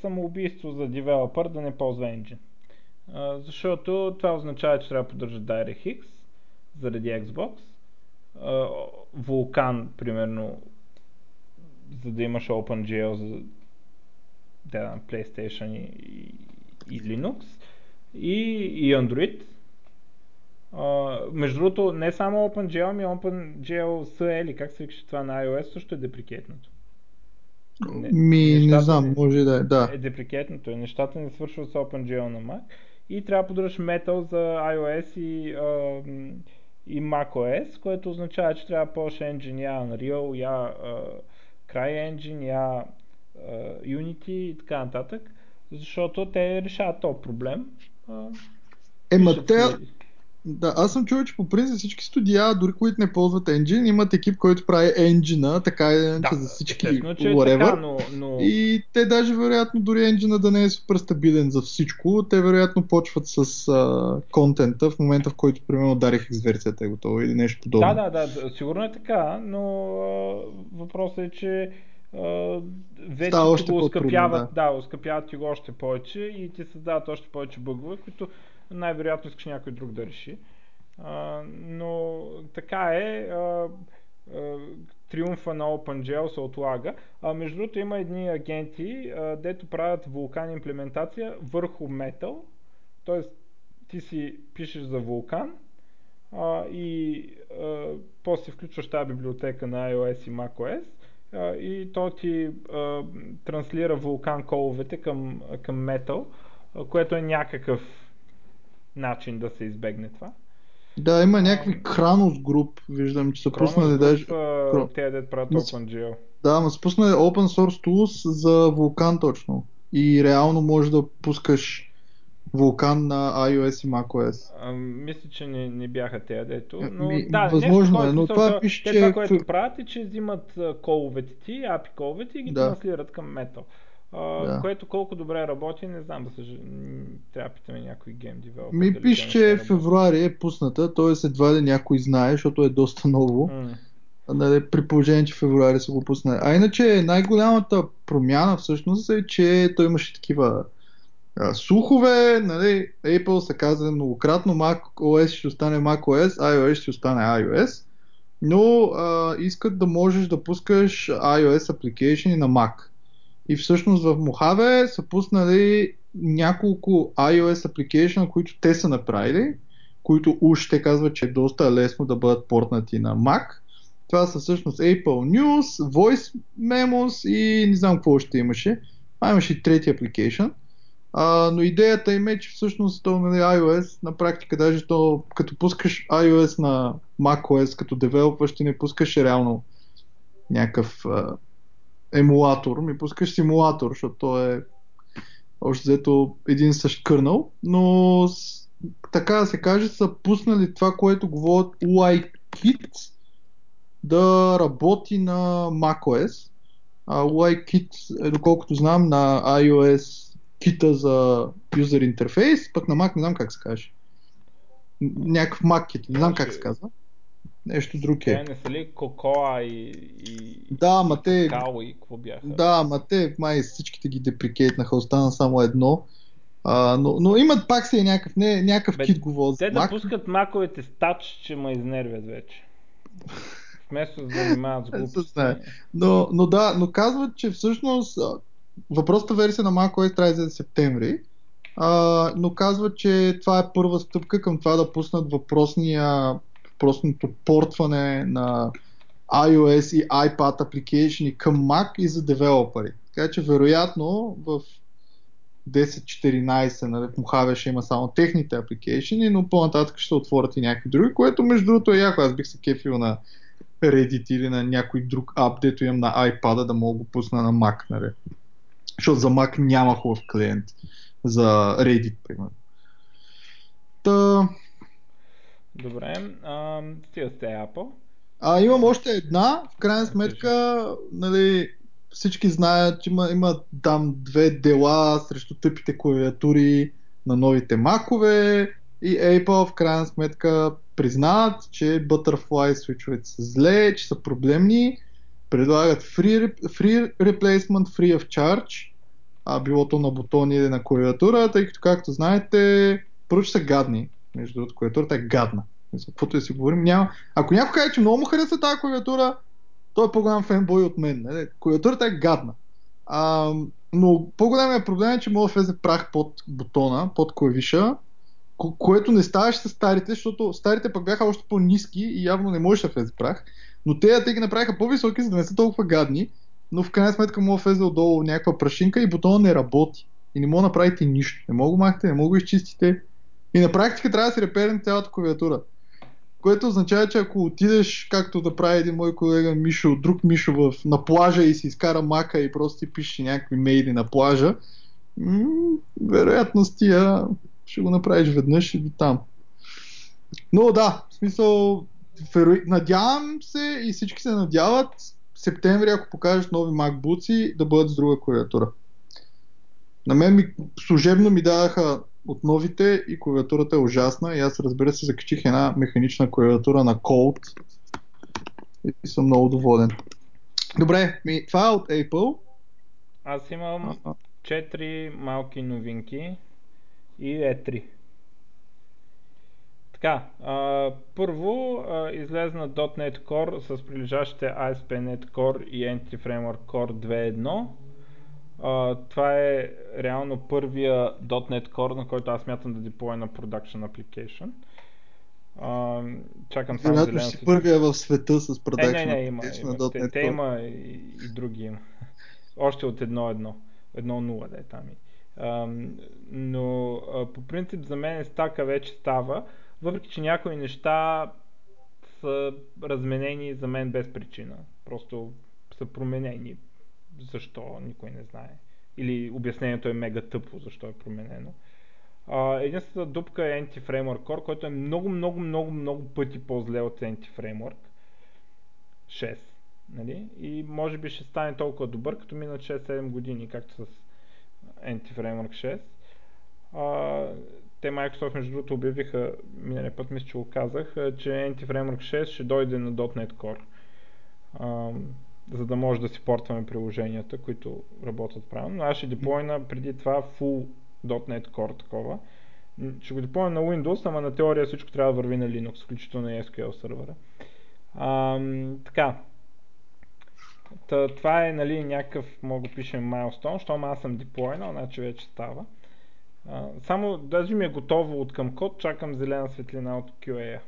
самоубийство за девелопър да не ползва engine. А, защото това означава, че трябва да поддържа DirectX заради Xbox. А, Vulkan, примерно, за да имаш OpenGL за да, PlayStation и, и Linux и, и Android. Uh, между другото, не само OpenGL, ами OpenGL SE или как се викаше това на iOS също е деприкетното. Не, Ми, не знам, може да е. Да. Е деприкетното. Нещата не свършват с OpenGL на Mac. И трябва да поддържаш Metal за iOS и, uh, и macOS, което означава, че трябва повече engine, я Unreal, я uh, CryEngine, я Unity и така нататък, защото те решават този проблем. Ема те, Да, аз съм чувал, че по принцип всички студия, дори които не ползват Engine, имат екип, който прави engine така и да, за всички естествено, че е whatever. така, но, но... И те даже вероятно дори engine да не е супер стабилен за всичко, те вероятно почват с а, контента в момента, в който примерно дарих X версията е готова или нещо подобно. Да, да, да, сигурно е така, но а, въпросът е, че вече още го оскъпяват, да. да, оскъпяват ти го още повече и ти създават още повече бъгове, които най-вероятно искаш някой друг да реши. А, но така е. А, а, триумфа на OpenGL се отлага. А, между другото има едни агенти, а, дето правят вулкан имплементация върху Metal. Тоест ти си пишеш за вулкан а, и а, после включваш тази библиотека на iOS и macOS и то ти а, транслира вулкан коловете към, към а, което е някакъв начин да се избегне това. Да, има някакви Kranos груп, виждам, че са пуснали даже... Кро- Те да правят OpenGL. Да, но са пуснали open source tools за вулкан точно. И реално можеш да пускаш вулкан на iOS и macOS. А, мисля, че не, не бяха те, дето. Но Ми, да, възможно е, но смисъл, това то- пише, че това, е което правят е, че взимат коловете ти, API коловете и ги Да. транслират към Metal. А, Да. Което колко добре работи, не знам, да съж... трябва да питаме някой гейм девелопер. Ми пише, че в са февруари е пусната, т.е. едва ли някой знае, защото е доста ново. М. Нали, при положение, че февруари са го пуснали. А иначе най-голямата промяна всъщност е, че той имаше такива а, слухове, нали, Apple са казали многократно, Mac OS ще остане Mac OS, iOS ще остане iOS, но а, искат да можеш да пускаш iOS application на Mac. И всъщност в Mojave са пуснали няколко iOS application, които те са направили, които уж те казват, че е доста лесно да бъдат портнати на Mac. Това са всъщност Apple News, Voice Memos и не знам какво още имаше. А имаше и трети application. А, но идеята им е, че всъщност то, нали, iOS, на практика даже то, като пускаш iOS на macOS като девелопър, ще не пускаш реално някакъв емулатор, ми пускаш симулатор, защото то е още взето един същ кърнал, но с, така да се каже, са пуснали това, което говорят UIKit да работи на macOS. А UIKit е, доколкото знам, на iOS кита за юзер интерфейс, пък на Mac не знам как се каже. Някакъв Mac кит, не знам как се казва. Нещо друго е. не са ли Кокоа и, и, Да, ма те, Као и какво бяха? да, ма те май всичките ги деприкейтнаха, остана само едно. А, но, но имат пак си е някакъв, не, някакъв Бе, кит го. Те да Mac. пускат маковете с тач, че ме изнервят вече. Вместо да занимават с глупости. Но, но да, но казват, че всъщност въпросната версия на macOS трябва в септември, а, но казват, че това е първа стъпка към това да пуснат въпросния, въпросното портване на iOS и iPad application към Mac и за девелопери. Така че вероятно в 10-14 нали, в ще има само техните application, но по-нататък ще отворят и някакви други, което между другото е яко. Аз бих се кефил на Reddit или на някой друг ап, дето имам на iPad да мога го пусна на Mac, нали? Защото за Mac няма хубав клиент. За Reddit, примерно. Та, Добре, а, стига сте Apple. а имам още една, в крайна сметка, нали, всички знаят, че има, има там две дела срещу тъпите клавиатури на новите макове и Apple в крайна сметка признават, че Butterfly свичовете са зле, че са проблемни, предлагат free, free replacement, free of charge, а било то на бутони или на клавиатура, тъй като както знаете, първо са гадни, между другото, клавиатурата е гадна. Мисля, Каквото и си говорим, няма. Ако някой каже, че много му харесва тази клавиатура, той е по-голям фенбой от мен. Не? Клавиатурата е гадна. А, но по-големият проблем е, че може да влезе прах под бутона, под клавиша, ко- което не ставаше с старите, защото старите пък бяха още по-низки и явно не можеше да влезе прах. Но те, те ги направиха по-високи, за да не са толкова гадни, но в крайна сметка може да влезе отдолу някаква прашинка и бутона не работи. И не мога да направите нищо. Не мога да го махнете, не мога да изчистите. И на практика трябва да си репернете цялата клавиатура. Което означава, че ако отидеш, както да прави един мой колега Мишо, друг Мишо в, на плажа и си изкара мака и просто ти пише някакви мейли на плажа, м- вероятно с тия ще го направиш веднъж и там. Но да, в смисъл, надявам се и всички се надяват септември, ако покажеш нови MacBooks, да бъдат с друга клавиатура. На мен ми, служебно ми дадаха от новите и клавиатурата е ужасна и аз разбира се закачих една механична клавиатура на Colt и съм много доволен. Добре, ми, това е от Apple. Аз имам 4 малки новинки и E3. Така, а, първо а, излезна .NET Core с прилежащите ASP.NET Core и Entity Framework Core 2.1. А, това е реално първия .NET Core, на който аз мятам да деплоя на Production Application. А, чакам само Вероятно си първия в света с Production е, не, не, има, Application има. на Те, .NET те Core. има и, и други има. Още от 1.1. 1.0 да е там. Ам, но а, по принцип за мен стака вече става, въпреки че някои неща са разменени за мен без причина. Просто са променени. Защо, никой не знае. Или обяснението е мега тъпо, защо е променено. А, единствената дупка е Anti-Framework Core, който е много, много, много, много пъти по-зле от Anti-Framework 6. Нали? И може би ще стане толкова добър, като минат 6-7 години, както с Anti-Framework 6. А, те Microsoft между другото обявиха, миналия път мисля, че го казах, че Anti-Framework 6 ще дойде на .NET Core. За да може да си портваме приложенията, които работят правилно. Но аз ще деплойна преди това full .NET Core такова. Ще го деплойна на Windows, ама на теория всичко трябва да върви на Linux, включително и SQL сервера. Така. Та, това е нали, някакъв, мога да пишем milestone, щом аз съм деплойнал, значи вече става. А, само, даже ми е готово от към код, чакам зелена светлина от QA,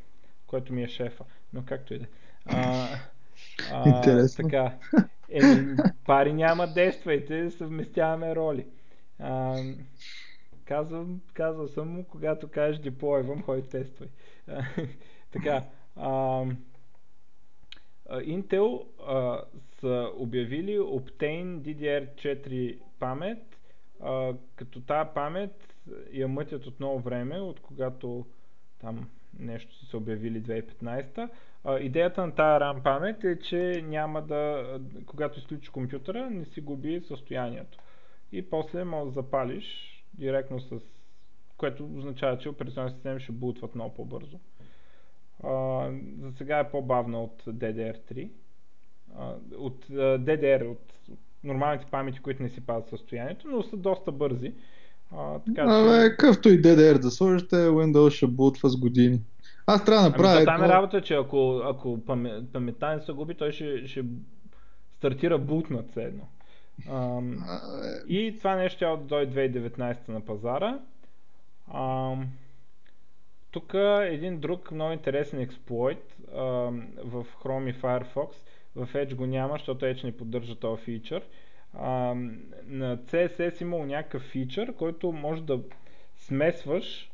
което ми е шефа. Но както и да е. Интересно. Така. Еми, пари няма, действайте, съвместяваме роли. А, казвам, казвал съм му, когато кажеш деплойвам, хой тествай. А, (laughs) така. А, Intel а, са обявили Optane DDR4 памет, а, като тази памет я мътят от много време, от когато там нещо си са обявили 2015. А, идеята на тази RAM памет е, че няма да, когато изключиш компютъра, не си губи състоянието. И после може да запалиш директно с което означава, че операционните системи ще бутват много по-бързо. А, за сега е по-бавна от DDR3. А, от а, DDR, от, нормалните памети, които не си пазят състоянието, но са доста бързи. А, така Абе, че... какъвто и DDR да сложите, Windows ще бутва с години. Аз трябва да Ами направя то там е работа, че ако, ако паме- паметта не се губи, той ще, ще стартира бутнат все едно. Ам, и това нещо ще дойде 2019 на пазара. Ам, тук един друг много интересен експлойт ам, в Chrome и Firefox. В Edge го няма, защото Edge не поддържа този фичър. Ам, на CSS имало някакъв фичър, който може да смесваш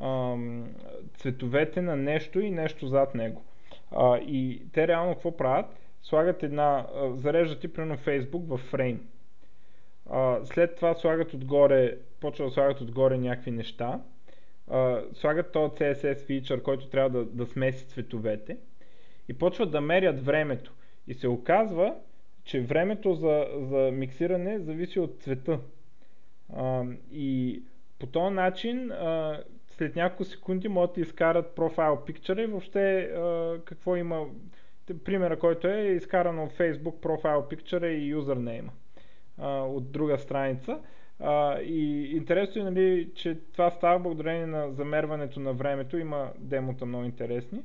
ам, цветовете на нещо и нещо зад него. А, и те реално какво правят? Слагат една, а, зареждат ти примерно Facebook в фрейм. А, след това слагат отгоре, почва да слагат отгоре някакви неща. А, слагат този CSS фичър, който трябва да, да смеси цветовете. И почват да мерят времето. И се оказва, че времето за, за миксиране зависи от цвета. А, и по този начин, а, след няколко секунди могат да изкарат профайл пикчера и въобще а, какво има. Примера, който е изкарано от Facebook профайл пикчера и юзернейма от друга страница. А, и интересно е, нали, че това става благодарение на замерването на времето. Има демота много интересни.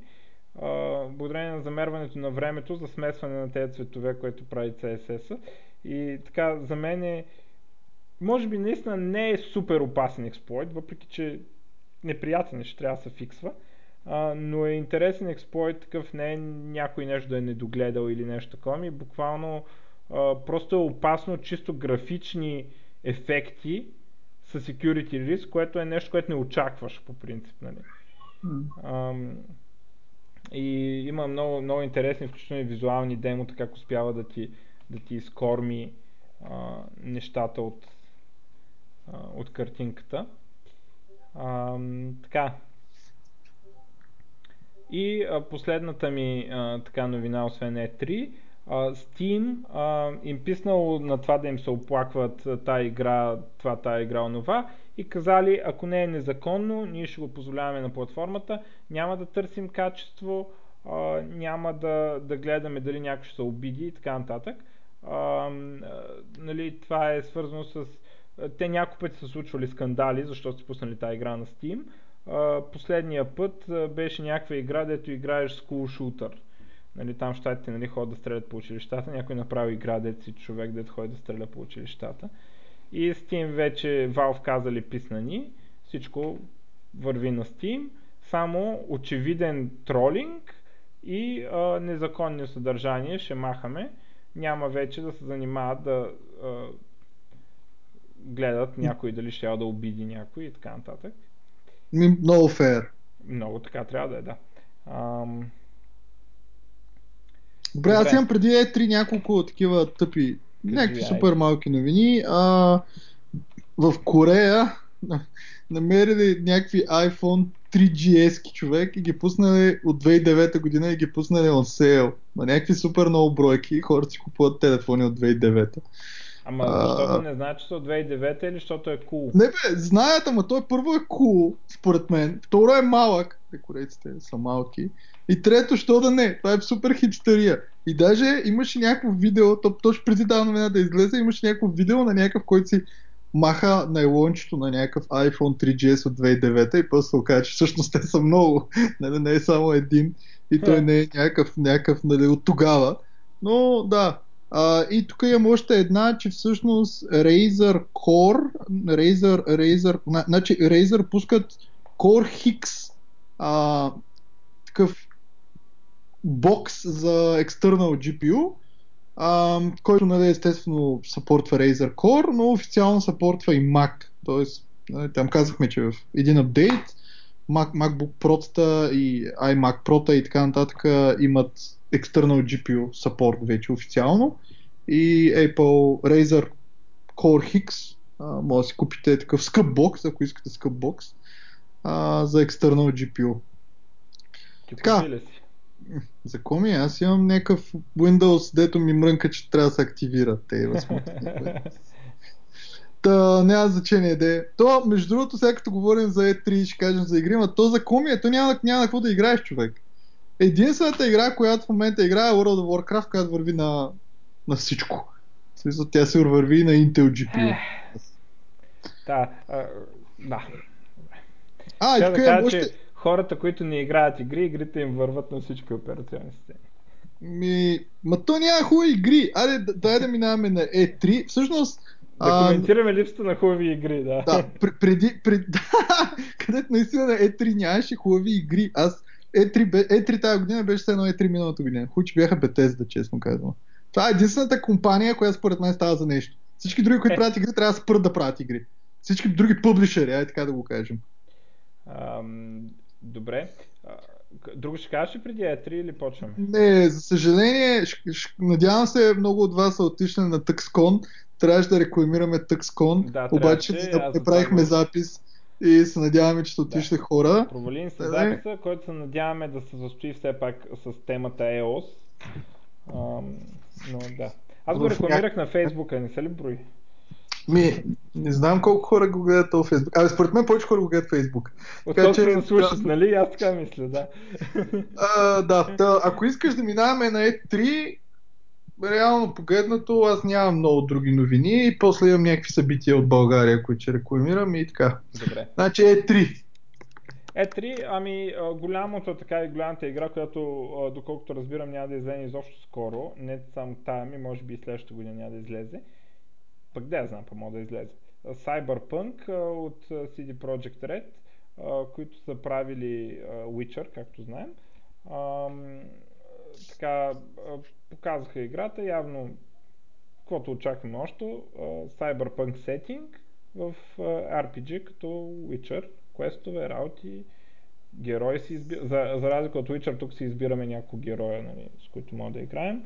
Благодарение на замерването на времето за смесване на тези цветове, което прави CSS. И така, за мен е може би наистина не е супер опасен експлойт, въпреки че неприятен е, ще трябва да се фиксва. А, но е интересен експлойт, такъв не е някой нещо да е недогледал или нещо такова, ми буквално а, просто е опасно чисто графични ефекти с security risk, което е нещо, което не очакваш по принцип. Нали? Ам, и има много, много интересни, включително и визуални демота, как успява да ти, да ти изкорми а, нещата от, а, от картинката. Ам, така. И а, последната ми а, така новина, освен E3, а, Steam а, им писнал на това да им се оплакват тая игра, това, тая игра, онова и казали, ако не е незаконно, ние ще го позволяваме на платформата, няма да търсим качество, а, няма да, да гледаме дали някой ще се обиди и така нататък. А, нали, това е свързано с... Те няколко пъти са случвали скандали, защото са пуснали тази игра на Steam. А, последния път беше някаква игра, дето играеш school shooter. Нали, там щатите нали, ходят да стрелят по училищата. Някой направи игра, дето си човек, дето ходи да стреля по училищата. И Steam вече Valve казали писнани. Всичко върви на Steam. Само очевиден тролинг и а, незаконни съдържания ще махаме. Няма вече да се занимават да а, гледат някой дали ще да обиди някой и така нататък. Много фейер. Много така трябва да е, да. Ам... Добре, аз имам преди E3 няколко такива тъпи, Някакви супер малки новини. А, в Корея (laughs) намерили някакви iPhone 3GS човек и ги пуснали от 2009 година и ги пуснали on сейл. На някакви супер много бройки хората си купуват телефони от 2009. Ама защото не знае, че са от 2009 или защото е кул? Cool? Не бе, знаят, ама той първо е кул, cool, според мен. Второ е малък, те корейците са малки. И трето, що да не, това е супер хипстерия. И даже имаше някакво видео, то, точно преди тази новина да излезе, имаше някакво видео на някакъв, който си маха найлончето на някакъв iPhone 3GS от 2009 и после се оказа, че всъщност те са много. (laughs) Нали, не е само един и той не е някакъв, някакъв нали, от тогава. Но да. А, и тук имам още една, че всъщност Razer Core, Razer, Razer, значи Razer пускат Core Hix, а, такъв бокс за external GPU, а, който нали, естествено съпортва Razer Core, но официално съпортва и Mac. Тоест, нали, там казахме, че в един апдейт Mac, MacBook Pro и iMac Pro и така нататък имат external GPU support вече официално и Apple Razer Core а, може да си купите такъв скъп бокс, ако искате скъп бокс а, за external GPU. Ти така, ли си? За коми? Аз имам някакъв Windows, дето ми мрънка, че трябва да се активира те (laughs) Та, няма значение де. То, между другото, сега като говорим за E3, ще кажем за игри, но то за коми е, то няма, няма какво да играеш, човек. Единствената игра, която в момента играе е World of Warcraft, която върви на, на всичко. В смисъл, тя се върви на Intel GPU. Да, да. А, и тук да още... че хората, които не играят игри, игрите им върват на всички операционни системи. Ми, ма то няма хубави игри. Айде, дай да минаваме на E3. Всъщност, да коментираме липсата на хубави игри, да. Да, преди, преди, (laughs) да, където наистина на E3 нямаше хубави игри. Аз E3, E3 тази година беше едно E3 миналата година. Хуч бяха Bethesda, честно казвам. Това е единствената компания, която според мен става за нещо. Всички други, които е. правят игри, трябва да спрат да правят игри. Всички други публишери, ай така да го кажем. Ам, добре. Друго ще кажеш преди E3 или почваме? Не, за съжаление, ш, ш, надявам се много от вас са отишли на TuxCon. Трябваше да рекламираме TuxCon, да, обаче не, не правихме го... запис и се надяваме, че са отишли да. хора. Провалим се записа, който се надяваме да се застои все пак с темата EOS. Ам, но да. Аз го рекламирах на Фейсбука, не се ли брои? Ми, не знам колко хора го гледат този Фейсбук. Абе, според мен повече хора го гледат Фейсбук. Така, че... слушат, да... нали? Аз така мисля, да. А, да, да, ако искаш да минаваме на E3, реално погледнато, аз нямам много други новини и после имам някакви събития от България, които ще рекламирам и така. Добре. Значи E3. E3, ами голямото така и голямата игра, която доколкото разбирам няма да излезе изобщо скоро, не само тая ми, може би и следващата година няма да излезе, пък да я знам, па мога да излезе. Cyberpunk от CD Projekt Red, които са правили Witcher, както знаем. Така, показаха играта, явно каквото очакваме още, Cyberpunk сетинг в RPG като Witcher, квестове, работи, герои си избира... За, за разлика от Witcher, тук си избираме няколко героя, нали, с които може да играем.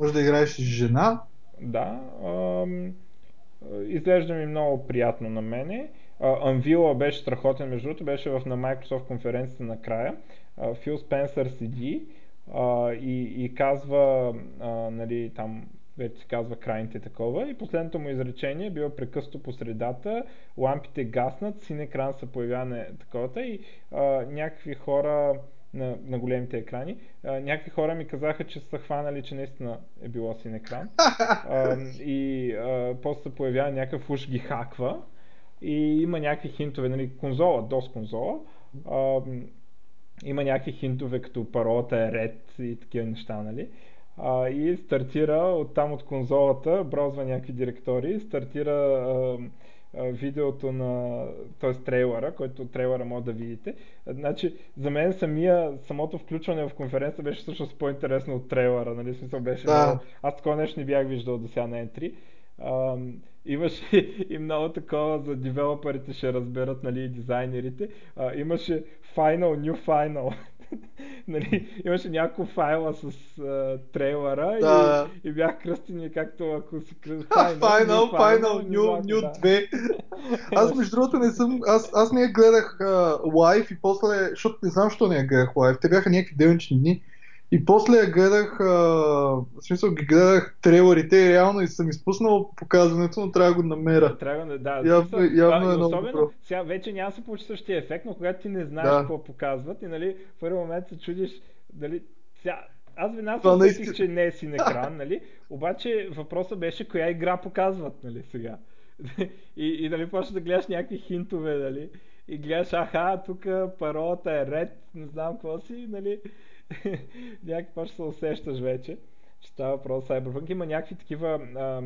Може да играеш с жена. Да. Ам, изглежда ми много приятно на мене. Unveil беше страхотен, между другото, беше в, на Microsoft конференцията накрая. Фил Спенсър седи и, и казва, нали, там вече се казва крайните такова. И последното му изречение е било прекъсто по средата, лампите гаснат, син екран се появява на таковата и а, някакви хора на, на големите екрани. А, някакви хора ми казаха, че са хванали, че наистина е било син екран. (laughs) А, и а, после се появява някакъв уж ги хаква и има някакви хинтове, нали, конзола, DOS конзола. А, има някакви хинтове, като паролата е ред и такива неща, нали? А, и стартира от там от конзолата, браузва някакви директории, стартира а, видеото на, т.е. трейлера, който трейлера може да видите. Значи, за мен самия, самото включване в конференция беше всъщност по-интересно от трейлера, нали? Смисъл беше да. много... Аз такова нещо не бях виждал до сега на Entry. А, имаше (laughs) и много такова за девелоперите ще разберат, нали, и дизайнерите. А, имаше Final, New Final. (laughs) (laughs) нали, имаше няколко файла с uh, трейлера да. и, и бях кръстени както ако си кръстени. Final, Final, Final, New, New да. 2. Аз между другото не съм, аз, аз не я гледах лайв и после, защото не знам, защо не я гледах лайв. Те бяха някакви делнични дни. И после я гледах, а, в смисъл ги гледах трейлерите и реално и съм изпуснал показването, но трябва да го намеря. Трябва да, да. Явно, явно е много особено, добро. Сега вече няма се получи същия ефект, но когато ти не знаеш да. какво показват и нали, в първи момент се чудиш, дали, сега, аз веднага се наистина... че не е син екран, нали? Обаче въпросът беше коя игра показват, нали, сега. (laughs) и, и нали, почваш да гледаш някакви хинтове, нали? И гледаш, аха, тук паролата е ред, не знам какво си, нали? (laughs) някак почва се усещаш вече, че става въпрос за Cyberpunk. Има някакви такива а,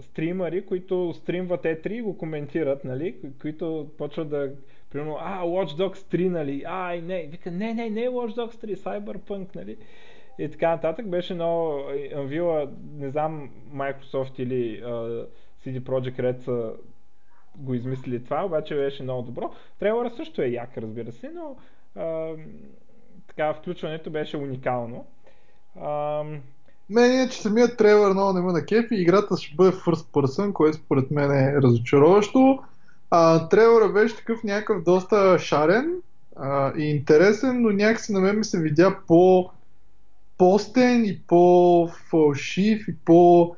стримари, които стримват E3 и го коментират, нали? които почват да примерно, а, Watch Dogs 3, нали? Ай, не, вика, не, не, не Watch Dogs 3, Cyberpunk, нали? И така нататък беше много Unreal, не знам Microsoft или uh, CD Projekt Red са го измислили това, обаче беше много добро. Трейлера също е як, разбира се, но uh, така, включването беше уникално. Ам... Мен е, че самият трейлер много не ме на кеф и играта ще бъде first person, което според мен е разочароващо. А, трейлера беше такъв някакъв доста шарен а, и интересен, но някакси на мен ми се видя по постен и по-фалшив и по...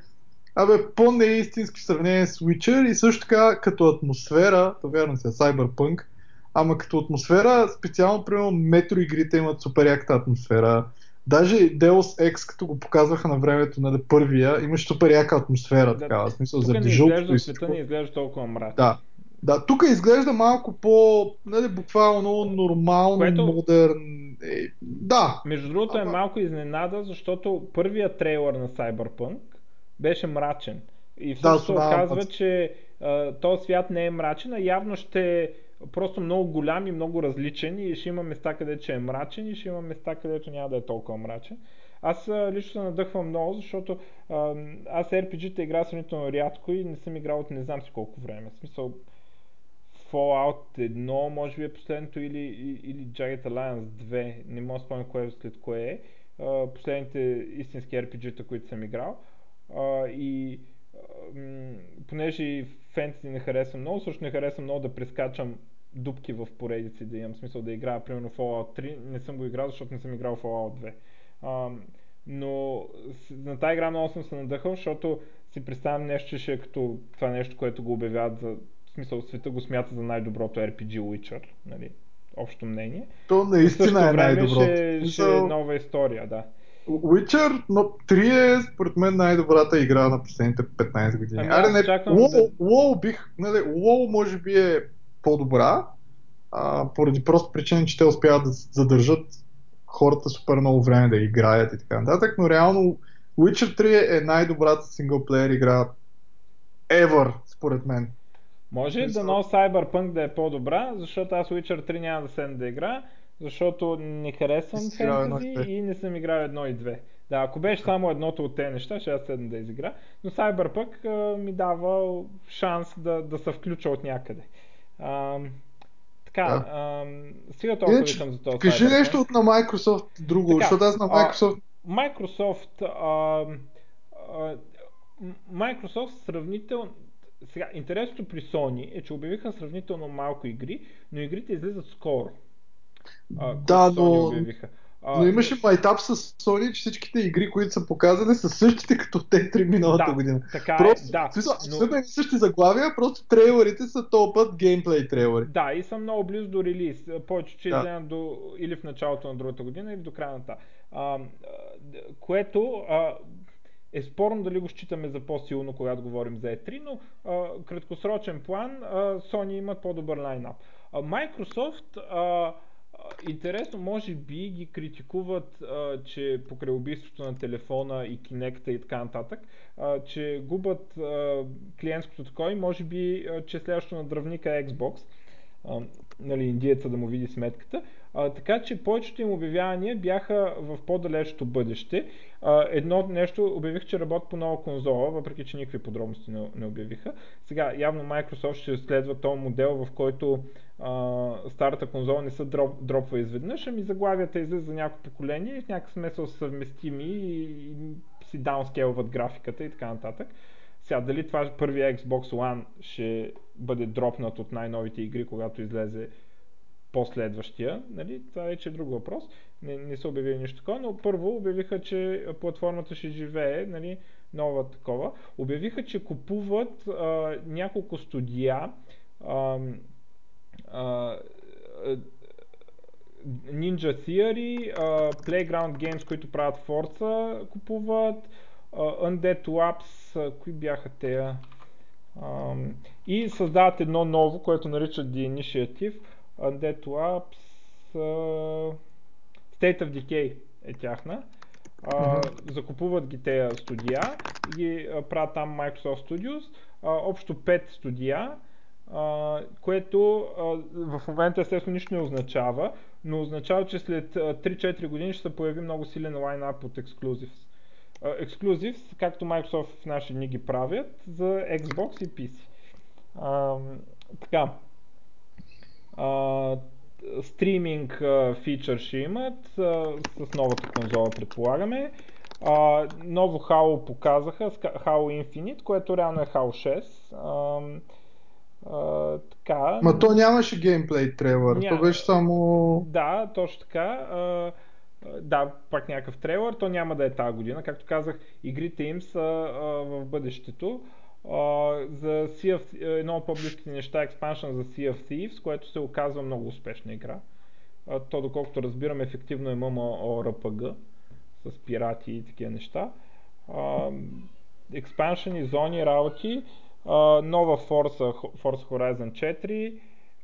Абе, по-неистински в сравнение с Witcher и също така като атмосфера, то вярно се, Cyberpunk, Ама като атмосфера, специално, примерно, метро игрите имат супер яката атмосфера. Даже Deus Ex, като го показваха на времето на нали, първия, имаше супер яка атмосфера, да, такава, смисъл, за жълтото и не изглежда толкова мрачно. Да. Да, тук изглежда малко по, нали, буквално нормално, Което... модерн. Е, да. Между другото е малко изненада, защото първият трейлър на Cyberpunk беше мрачен. И всъщност да, се оказва, че а, този свят не е мрачен, а явно ще просто много голям и много различен и ще има места, където е мрачен и ще има места, където няма да е толкова мрачен. Аз лично се надъхвам много, защото аз RPG-та игра сравнително рядко и не съм играл от не знам си колко време. В смисъл Fallout 1, може би е последното или, или Jagged Alliance 2, не мога да спомня кое след кое е. Последните истински RPG-та, които съм играл. И понеже и фентези не харесвам много, също не харесвам много да прескачам дупки в поредици, да имам смисъл да играя, примерно Fallout 3. Не съм го играл, защото не съм играл Fallout 2. А, но на тази игра много съм се надъхал, защото си представям нещо, че ще е като това нещо, което го обявяват за в смисъл света го смята за най-доброто RPG Witcher, нали, общо мнение. То наистина е най-доброто. Ще, ще е нова история, да. Witcher но 3 е според мен най-добрата игра на последните 15 години. Ами, Аре, не, WoW, да... WoW бих, нали, WoW може би е по-добра, а, поради просто причина, че те успяват да задържат хората супер много време да играят и така нататък, но реално Witcher 3 е най-добрата синглплеер игра ever, според мен. Може да но Cyberpunk да е по-добра, защото аз Witcher 3 няма да седна да игра, защото не харесвам фентези и не съм играл едно и две. Да, ако беше само едното от тези неща, ще аз седна да изигра, но Cyberpunk а, ми дава шанс да, да се включа от някъде. А, така, да. а, стига толкова Иначе, за този Кажи Cyberpunk. нещо от на Microsoft друго, така, защото аз на Microsoft... А, Microsoft, а, а, Microsoft сравнително сега, интересното при Sony е, че обявиха сравнително малко игри, но игрите излизат скоро. А, да, но... Обявиха. А, но имаше майтап с Sony, че всичките игри, които са показани, са същите като те три миналата да, година. Така просто, е, да. Смисъл, но... същи заглавия, просто трейлерите са този път геймплей трейлери. Да, и са много близо до релиз. Повече, че да. до, или в началото на другата година, или до края на та. А, което а, е спорно дали го считаме за по-силно, когато говорим за E3, но а, краткосрочен план а, Sony имат по-добър лайнап. А, Microsoft а, Интересно, може би ги критикуват, а, че покрай убийството на телефона и Kinect и така нататък, а, че губят а, клиентското такова и може би, а, че следващото на дръвника е Xbox, нали, индиеца да му види сметката. А, така че повечето им обявявания бяха в по-далечното бъдеще. А, едно нещо обявих, че работят по нова конзола, въпреки че никакви подробности не, не обявиха. Сега явно Microsoft ще следва този модел, в който а, старата конзола не се дроп, дропва изведнъж, ами заглавията излизат за няколко поколения и в някакъв смисъл са съвместими и, и си даунскелват графиката и така нататък. Сега, дали това първия Xbox One ще бъде дропнат от най-новите игри, когато излезе последващия, нали? това вече е друг въпрос. Не, не са обявили нищо такова, но първо обявиха, че платформата ще живее, нали? нова такова. Обявиха, че купуват а, няколко студия, а, а, Ninja Theory, Playground Games, които правят Forza, купуват, Undead Labs, кои бяха те? Um, и създават едно ново, което наричат The Initiative, Undead Labs, State of Decay е тяхна. Uh. Закупуват ги тези студия и ги правят там Microsoft Studios. Uh, общо 5 студия Uh, което в момента естествено нищо не означава, но означава, че след uh, 3-4 години ще се появи много силен лайнап от Exclusives. Exclusives, както Microsoft в наши дни ги правят за Xbox и PC. Uh, така, стриминг фичър ще имат с новата конзола, предполагаме. Uh, ново Halo показаха, Halo Infinite, което реално е Halo 6. Uh, uh, така. Ма то нямаше геймплей трейлър, то беше само... Да, точно така. Uh, да, пак някакъв трейлър, то няма да е тази година. Както казах, игрите им са uh, в бъдещето. Uh, за sea of, едно от по-близките неща е експаншън за Sea of Thieves, което се оказва много успешна игра. Uh, то, доколкото разбирам, ефективно е MMORPG с пирати и такива неща. Експаншъни, зони, работи. Uh, нова Forza, Forza Horizon 4.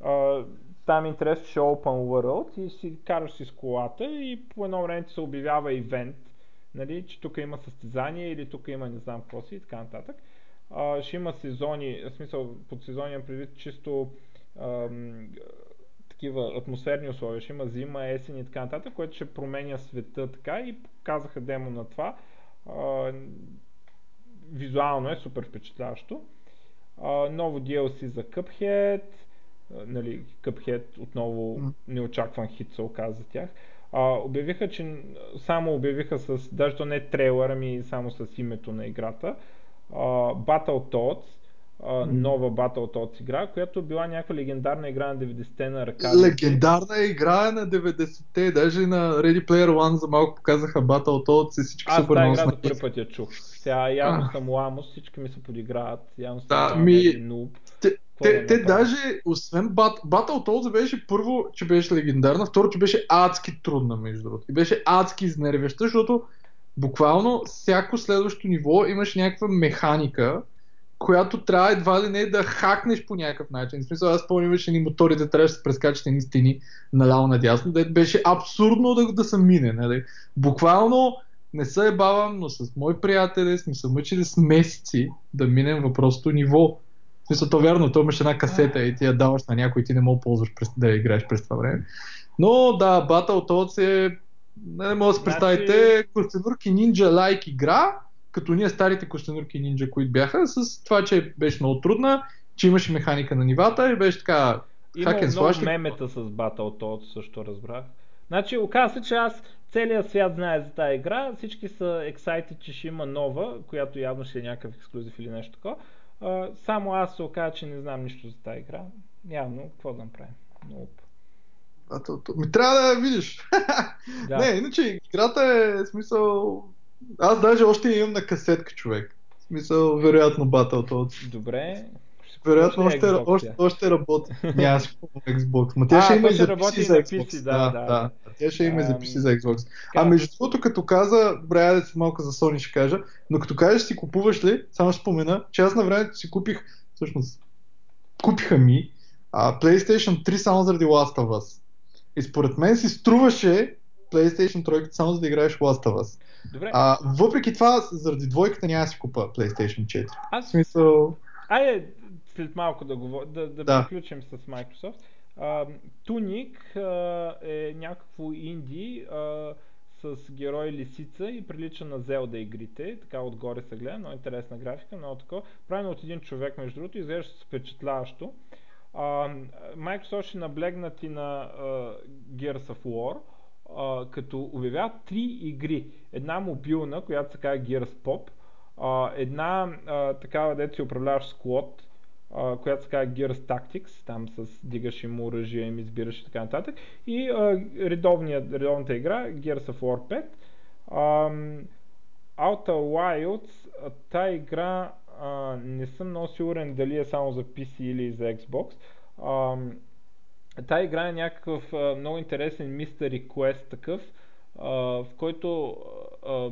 Uh, там интерес ще е Open World и си караш си с колата и по едно време ти се обявява ивент, нали, че тук има състезание или тук има не знам какво си и така нататък а, ще има сезони, в смисъл под сезони имам предвид чисто ам, такива атмосферни условия, ще има зима, есен и така нататък, което ще променя света така и показаха демо на това. А, визуално е супер впечатляващо. А, ново DLC за Cuphead, нали, Cuphead отново неочакван хит се оказа за тях. А, обявиха, че само обявиха с, даже то не е трейлър, ами само с името на играта, uh, Battletoads, uh, нова Battletoads игра, която била някаква легендарна игра на 90-те на ръка. Легендарна игра на 90-те, даже на Ready Player One за малко показаха Battletoads и всички Аз супер много игра за първи път я чух. Сега явно а. съм ламус, всички ми се подиграват, явно съм да, ми... нуб. Те, те, те даже, освен Bat, Battletoads беше първо, че беше легендарна, второ, че беше адски трудна, между другото. И беше адски изнервяща, защото буквално всяко следващо ниво имаш някаква механика, която трябва едва ли не да хакнеш по някакъв начин. В смисъл, аз помня, имаше ни моторите, трябваше да се прескачат едни стени наляво надясно, да беше абсурдно да, да се мине. Нали? Буквално не се ебавам, но с мои приятели сме се мъчили с месеци да минем въпросното ниво. Смисъл, то вярно, то имаш една касета и ти я даваш на някой и ти не мога да ползваш през, да я играеш през това време. Но да, Battletoads е не може да си представите значи... костенурки нинджа лайк игра, като ние старите костенурки нинджа, които бяха, с това, че беше много трудна, че имаше механика на нивата и беше така има много слаш, мемета с Battletoads, също разбрах. Значи, оказва се, че аз целият свят знае за тази игра, всички са excited, че ще има нова, която явно ще е някакъв ексклюзив или нещо такова. А, само аз се оказа, че не знам нищо за тази игра. Явно, какво да направим? Много. А, то, то, ми трябва да я видиш. Да. (laughs) Не, иначе играта е смисъл... Аз даже още имам на касетка, човек. В смисъл, вероятно, батълто. Добре. Вероятно, още, Xbox още, още работи. (laughs) Няма си Xbox. Ма тя А, ще има и ще за Xbox. PC, да, да, да. Тя ще има и за Ам, PC за Xbox. А между другото, като каза, добре, айде си малко за Sony ще кажа, но като кажеш си купуваш ли, само ще спомена, че аз на времето си купих, всъщност, купиха ми а, PlayStation 3 само заради Last of Us. И според мен си струваше PlayStation 3 само за да играеш Last of Us. Добре, А, въпреки това, заради двойката няма да си купа PlayStation 4. В аз смисъл, Айде след малко да, говор... да, да, Да. приключим с Microsoft. А, Туник а, е някакво инди а, с герой лисица и прилича на Zelda игрите. Така отгоре се гледа, много интересна графика, много такова. Правено от един човек, между другото, изглежда впечатляващо. А, Microsoft ще наблегнат и на а, Gears of War, а, като обявяват три игри. Една мобилна, която се казва Gears Pop, а, една а, такава, дето си управляваш склад, а, която се казва Gears Tactics, там с дигаш им оръжие, им избираш и така нататък. И а, редовната игра, Gears of War 5. Ам, Outer Wilds, а, тая игра а, не съм много сигурен дали е само за PC или за Xbox. Ам, Тая игра е някакъв а, много интересен Mystery Quest такъв, а, в който а, а,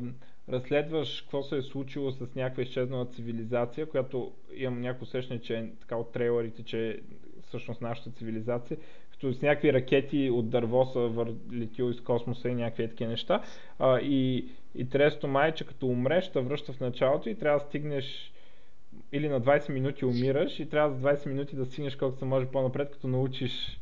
разследваш какво се е случило с някаква изчезнала цивилизация, която имам някакво усещане, че е така от трейлерите, че е всъщност нашата цивилизация, като с някакви ракети от дърво са вър... летил из космоса и някакви такива неща. А, и интересното май е, че като умреш, те връща в началото и трябва да стигнеш или на 20 минути умираш и трябва за 20 минути да стигнеш колкото се може по-напред, като научиш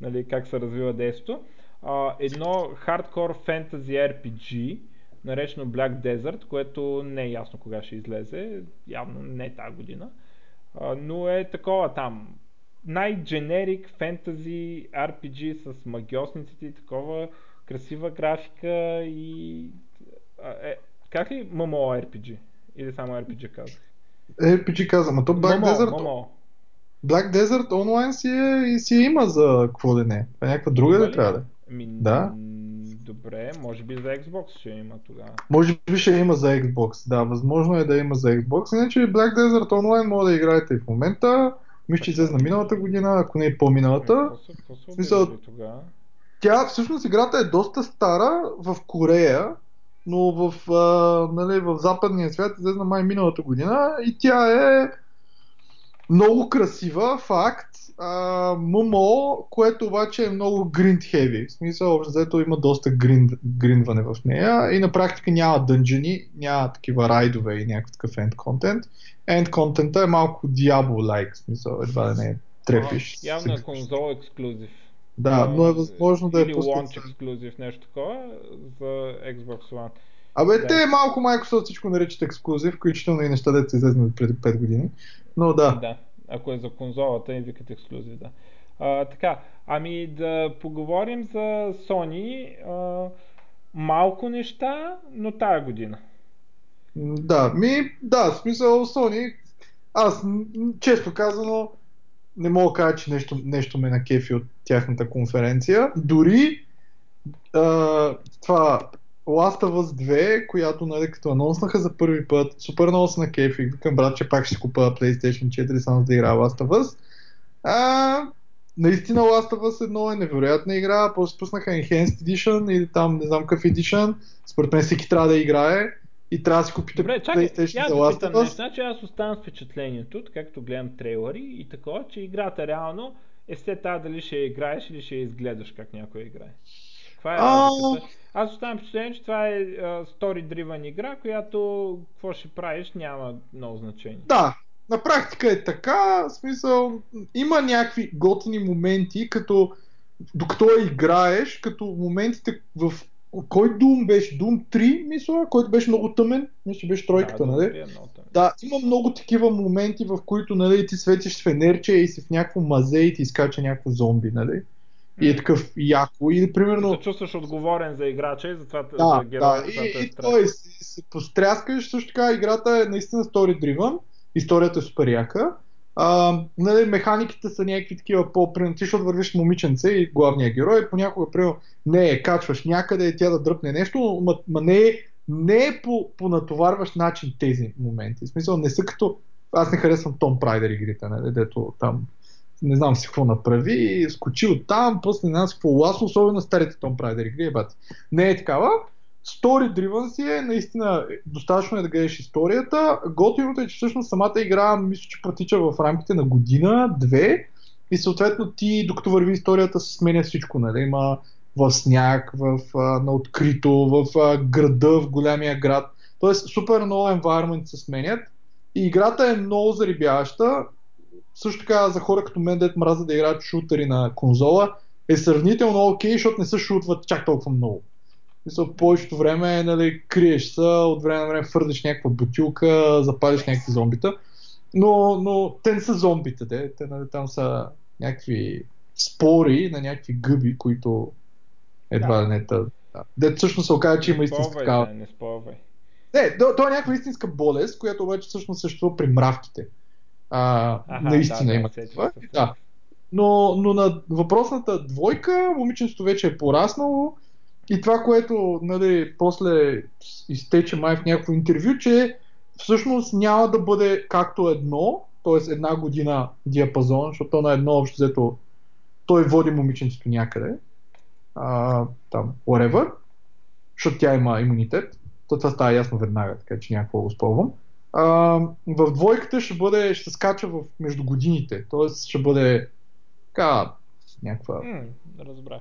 нали, как се развива действието. А, едно хардкор фентази RPG, наречено Black Desert, което не е ясно кога ще излезе, явно не тази година, а, но е такова там. Най-дженерик фентази RPG с магиосниците и такова красива графика и... А, е, как ли MMORPG? Или само RPG казах? RPG каза, ма то Black Момо, Desert, Момо. Black Desert онлайн си, е, си има за какво да не е. Е някаква друга ли? трябва да е? Ами, Да. Добре, може би за Xbox ще има тогава. Може би ще има за Xbox, да, възможно е да има за Xbox, иначе Black Desert Online може да играете и в момента. Мисля, че излезе на миналата година, ако не и по-миналата. Са Смисъл-? Тя, всъщност играта е доста стара в Корея, но в, а, нали, в западния свят излезе май миналата година и тя е много красива, факт. А, ММО, което обаче е много grind heavy. В смисъл, общо има доста гринд, гриндване в нея и на практика няма дънжени, няма такива райдове и някакъв такъв end content. End content е малко Diablo-like, в смисъл, едва да не трепиш. А, явно е конзол ексклюзив. Да, но е възможно да е Или launch ексклюзив, нещо такова за Xbox One. Абе, Да. те малко Microsoft всичко наричат ексклюзив, включително и неща, дето са излезнали преди 5 години. Но да. Да, ако е за конзолата и викат ексклюзив, да. А, така, ами да поговорим за Sony. А, малко неща, но тая година. Да, ми, да, смисъл Sony, аз често казано не мога да кажа, че нещо, нещо ме накефи от тяхната конференция. Дори а, това Last of Us 2, която нали, като анонснаха за първи път, супер много се накефих, викам брат, че пак ще купа PlayStation 4 само за да играя Last of Us. А, наистина Last of Us 1 е невероятна игра, после пуснаха Enhanced Edition или там не знам какъв Edition, според мен всеки трябва да играе и трябва да си купите Добре, чакай, PlayStation за Last of Us. Значи аз оставам с впечатлението, така като гледам трейлери и такова, че играта реално е след тази дали ще играеш или ще изгледаш как някой играе. Това е разликата. Аз оставам впечатление, че това е story-driven игра, която какво ще правиш няма много значение. Да, на практика е така, в смисъл, има някакви готини моменти, като докато играеш, като моментите в кой Doom беше? Doom 3, мисля, който беше много тъмен, мисля, беше тройката, да, нали? да, е. Да, има много такива моменти, в които нали, ти светиш с фенерче и си в някакво мазе и ти изкача някакво зомби, нали? И е такъв яко. Или примерно... И се чувстваш отговорен за играча и затова Да, за да, героя, и, затова те е и той се, се постряскаш, също така играта е наистина story driven, историята е супер яка. А, нали, механиките са някакви такива по-примерно, ти защото вървиш момиченце и главния герой, понякога, примерно, не е, качваш някъде и тя да дръпне нещо, ма, ма не е, не е по, по натоварващ начин тези моменти. В смисъл, не са като... Аз не харесвам Том Прайдер игрите, нали, дето там не знам си какво направи, скочи от там, после не знам си какво ласно, особено старите Том Прайдер игри, е бати. Не е такава. Story driven си е, наистина достатъчно е да гледаш историята. Готиното е, че всъщност самата игра мисля, че протича в рамките на година, две и съответно ти, докато върви историята, се сменя всичко. Нали? Има в сняг, в, на открито, в града, в голямия град. Тоест супер много environment се сменят и играта е много зарибяваща също така за хора като мен, дет мразят да играят шутери на конзола, е сравнително окей, okay, защото не се шутват чак толкова много. Мисля, в повечето време нали, криеш се, от време на време фърдиш някаква бутилка, запалиш някакви зомбита. Но, но те не са зомбите, те, те нали, там са някакви спори на някакви гъби, които едва да. не та. Да. Дет всъщност се оказа, че има истинска такава. Не спорвай. Не, то, то е някаква истинска болест, която обаче всъщност съществува при мравките. А, Аха, наистина да, има да, това. Да. Но, но на въпросната двойка, момиченството вече е пораснало и това, което нали, после изтече май в някакво интервю, че всъщност няма да бъде както едно, т.е. една година диапазон, защото на едно общо взето той води момиченството някъде, а, там, whatever, защото тя има имунитет. То това става ясно веднага, така че някакво го спълвам а, в двойката ще бъде, ще се скача в, между годините. Тоест ще бъде така, някаква... Mm, разбрах.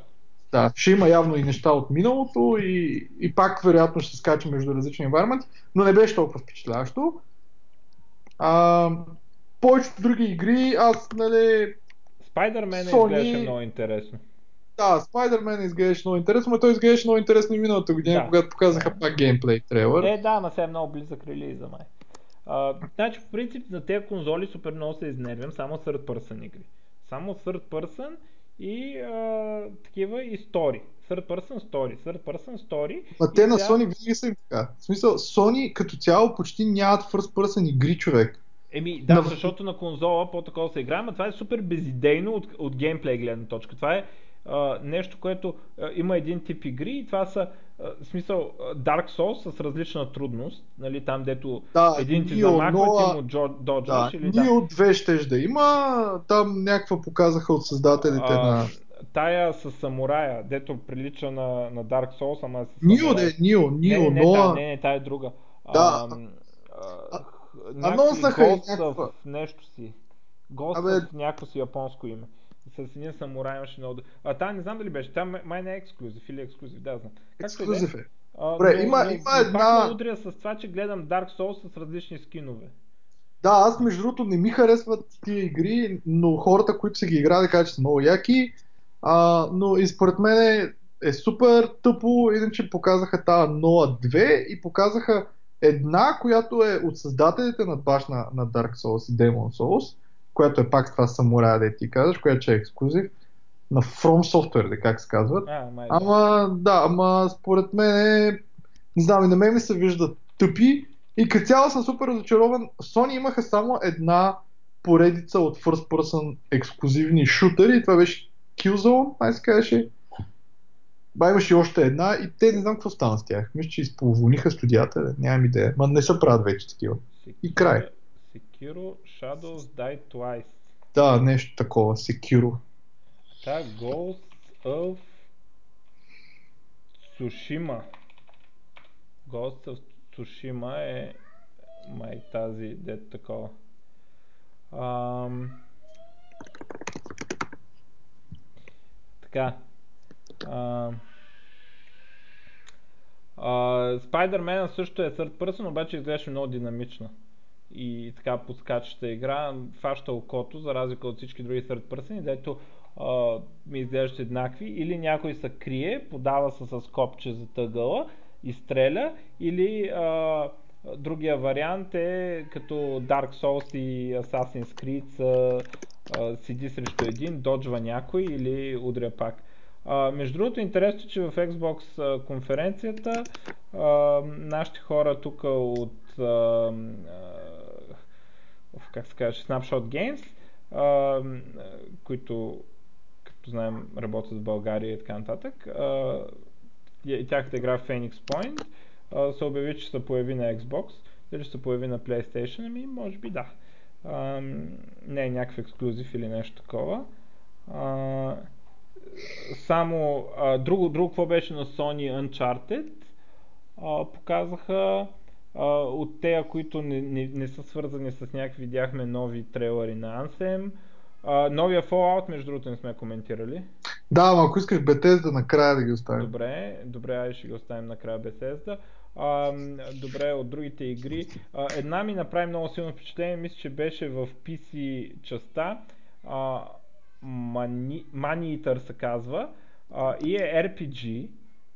Да, ще има явно и неща от миналото и, и пак вероятно ще се скача между различни environment, но не беше толкова впечатляващо. А, повечето други игри, аз, нали... Spider-Man Sony... изглеждаше много интересно. Да, Spider-Man изглеждаше много интересно, но той изглеждаше много интересно и миналата година, да. когато показаха пак геймплей трейлър. Е, да, на сега е много близък релиза, май. А, значи, по принцип, на тези конзоли супер много се изнервям, само third person игри. Само third person и а, такива и story. Third person story, third person story. А те на. Sony винаги са така. В смисъл, Sony като цяло почти нямат first person игри, човек. Еми, да, на... защото на конзола по-такова се играе, но това е супер безидейно от, от геймплей гледна точка. Това е а, нещо, което а, има един тип игри и това са в смисъл Dark Souls с различна трудност, нали, там дето да, един ти замахва, ти му джо, да, или да. от две щеш да има, там някаква показаха от създателите а, на... Тая с самурая, дето прилича на, на Dark Souls, ама с Нио, де, Нио, Нио, не, не, но... Не, не, тая е друга. Да. А, а, анонснаха и някаква... нещо си. Гост Абе... някакво си японско име с един самурай имаше много... А там не знам дали беше, там май не е ексклюзив или ексклюзив, да знам. ексклюзив е. А, Добре, но, има, но, има но, една... Пак удря с това, че гледам Dark Souls с различни скинове. Да, аз между другото не ми харесват тия игри, но хората, които са ги играли, казват, че са много яки. А, но и според мен е, е супер тъпо, иначе показаха тази Ноа 2 и показаха една, която е от създателите на баш на, на Dark Souls и Demon Souls която е пак това самурая, да ти казваш, която е ексклюзив на From Software, да как се казват. А, май, ама, да, ама според мен е, не знам, и на мен ми се виждат тъпи и като цяло съм супер разочарован. Sony имаха само една поредица от First Person ексклюзивни шутери това беше Killzone, ай се казваше. Ба имаше още една и те не знам какво стана с тях. Мисля, че изполовониха студията, нямам идея. Ма не са правят вече такива. И край. Sekiro Shadows Die Twice. Да, нещо такова, Sekiro. Та, Ghost of Tsushima. Ghost of Tsushima е май тази, дето такова. Ам... Така. Ам... Spider-Man също е third person, обаче изглеждаше много динамично и така подскачаща игра фаща окото, за разлика от всички други third person, дето ми изглеждат еднакви, или някой се крие, подава се с копче за тъгъла и стреля, или а, другия вариант е като Dark Souls и Assassin's Creed са, а, седи срещу един, доджва някой или удря пак. А, между другото, интересно, че в Xbox конференцията а, нашите хора тук от а, как се каже, Snapshot Games, а, които, като знаем, работят в България и така нататък. А, тяхната игра Phoenix Point а, се обяви, че се появи на Xbox. Дали ще се появи на PlayStation? Ами, може би да. А, не е някакъв ексклюзив или нещо такова. А, само а, друго, друго, какво беше на Sony Uncharted, а, показаха а, от тея, които не, не, не са свързани с някакви, видяхме нови трейлери на Anthem. А, новия Fallout, между другото, не сме коментирали. Да, но ако искаш Bethesda накрая да ги оставим. Добре, добре, айде ще ги оставим накрая Bethesda. А, добре, от другите игри. А, една ми направи много силно впечатление, мисля, че беше в PC частта. А, Money Eater се казва. А, и е RPG,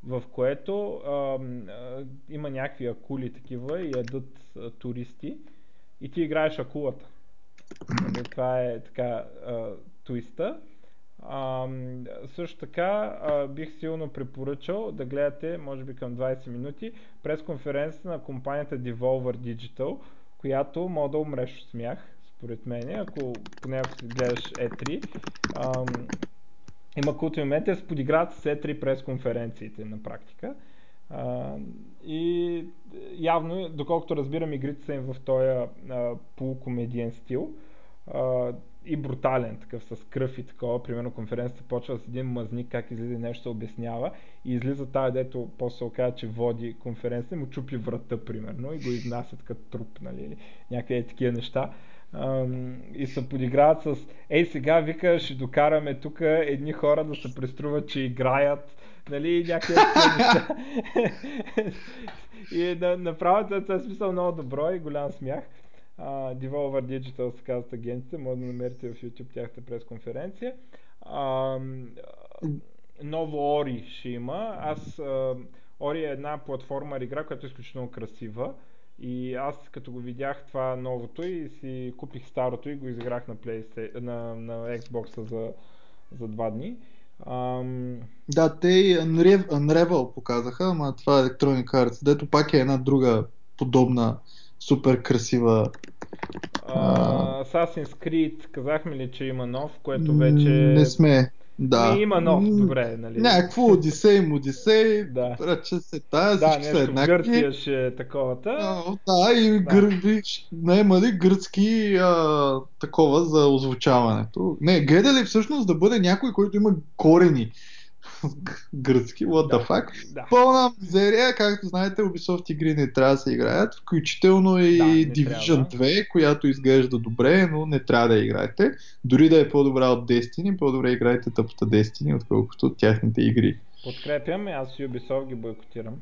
в което а, а, има някакви акули такива и ядат а, туристи. И ти играеш акулата. Нали, това е така а, твиста. А, също така а, бих силно препоръчал да гледате, може би към 20 минути, през конференцията на компанията Devolver Digital, която мога да умреш от смях, според мен, ако поне ако си гледаш E3. А, има култови моменти се подиграват с E3 през конференциите на практика. А, и явно, доколкото разбирам, игрите са им в този полукомедиен стил. А, и брутален, такъв с кръв и такова. Примерно конференцията почва с един мазник, как излиза нещо обяснява и излиза тази, дето после се оказа, че води конференцията, му чупи врата, примерно, и го изнасят като труп, нали, някакви такива неща. И се подиграват с ей сега вика ще докараме тук едни хора да се преструват, че играят нали, някакви (laughs) неща. и да, направо това е смисъл много добро и голям смях. Uh, Devolver Digital се казват агенците, може да намерите в YouTube тяхната пресконференция. Uh, ново Ori ще има. Аз uh, Ori е една платформа игра, която е изключително красива. И аз като го видях това новото и си купих старото и го изиграх на, PlayStation, на, на Xbox за, за два дни. Um... Да, те и Unrevel, Unrevel показаха, ама това е Electronic Arts, дето пак е една друга подобна супер красива. Uh, Assassin's Creed, казахме ли, че има нов, което вече... Не сме. Да. И има нов, добре, нали? Някакво Одисей, Одисей, да. ръча се тая, да, нещо са еднакви. Гърция ще е таковата. А, да, и да. Гър... наемали гръцки а, такова за озвучаването. Не, гледали всъщност да бъде някой, който има корени (laughs) гръцки, what the fuck. Да. Пълна мизерия, както знаете, Ubisoft игри не трябва да се играят, включително и да, Division трябва. 2, която изглежда добре, но не трябва да играете. Дори да е по-добра от Destiny, по-добре играете тъпата Destiny, отколкото от тяхните игри. Подкрепям, аз и Ubisoft ги бойкотирам.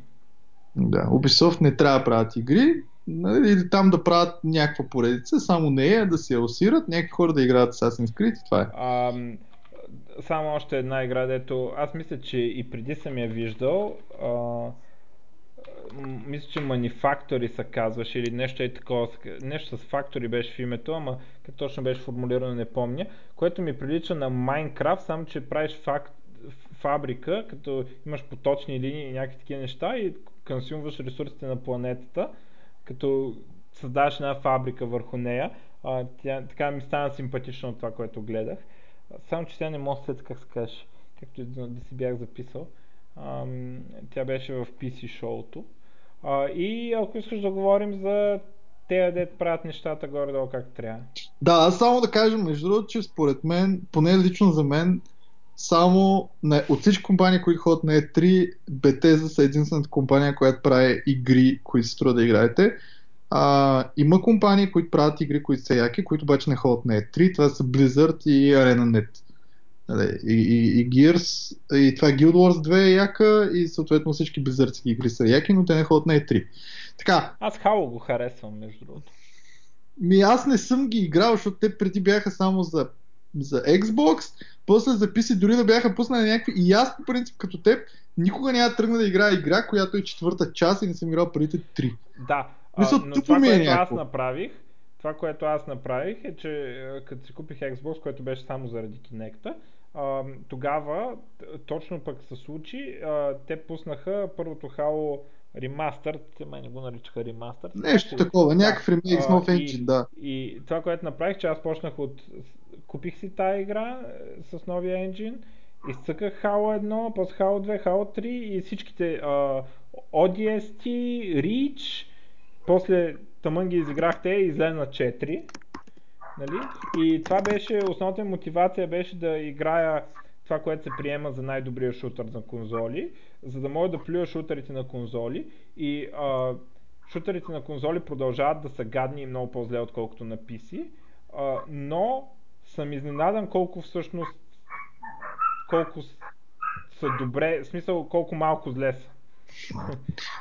Да, Ubisoft не трябва да правят игри, нали, или там да правят някаква поредица, само нея да се осират, някакви хора да играят Assassin's Creed и това е. Um само още една игра, дето аз мисля, че и преди съм я виждал. А, мисля, че Manufactory се казваше или нещо е такова. Нещо с Factory беше в името, ама как точно беше формулирано не помня. Което ми прилича на Minecraft, само че правиш фак, фабрика, като имаш поточни линии и някакви такива неща и консумваш ресурсите на планетата, като създаваш една фабрика върху нея. А, тя, така ми стана симпатично от това, което гледах. Само, че сега не мога след как се каже, както да, си бях записал. Ам, тя беше в PC шоуто. А, и ако искаш да говорим за те, дет правят нещата горе-долу как трябва. Да, само да кажа, между другото, че според мен, поне лично за мен, само на, от всички компании, които ходят на E3, Bethesda са единствената компания, която прави игри, които се струва да играете. А, има компании, които правят игри, които са яки, които обаче не ходят на E3. Това са Blizzard и ArenaNet. Нали, и, и, и Gears, и това Guild Wars 2 е яка и съответно всички Blizzardски игри са яки, но те не ходят на E3. Така. Аз Halo го харесвам, между другото. Ми аз не съм ги играл, защото те преди бяха само за, за Xbox, после за PC дори да бяха пуснали някакви. И аз по принцип като теб никога няма да тръгна да играя игра, която е четвърта част и не съм играл преди три. Да, мисля, но това, ми е което някакво. аз направих, това, което аз направих е, че като си купих Xbox, което беше само заради Kinect, тогава точно пък се случи, те пуснаха първото Halo ремастър, те май не го наричаха ремастър. Нещо такова, някакъв ремейк с нов енджин, да. И това, което направих, че аз почнах от... Купих си тази игра е, с новия енджин, изцъках Halo 1, после Halo 2, Halo 3 и всичките uh, ODST, Reach, после тъмън ги изиграхте и излезна 4. Нали? И това беше, основната мотивация беше да играя това, което се приема за най-добрия шутър на конзоли, за да мога да плюя шутерите на конзоли и а, шутерите на конзоли продължават да са гадни и много по-зле, отколкото на PC, а, но съм изненадан колко всъщност колко са добре, в смисъл колко малко зле са.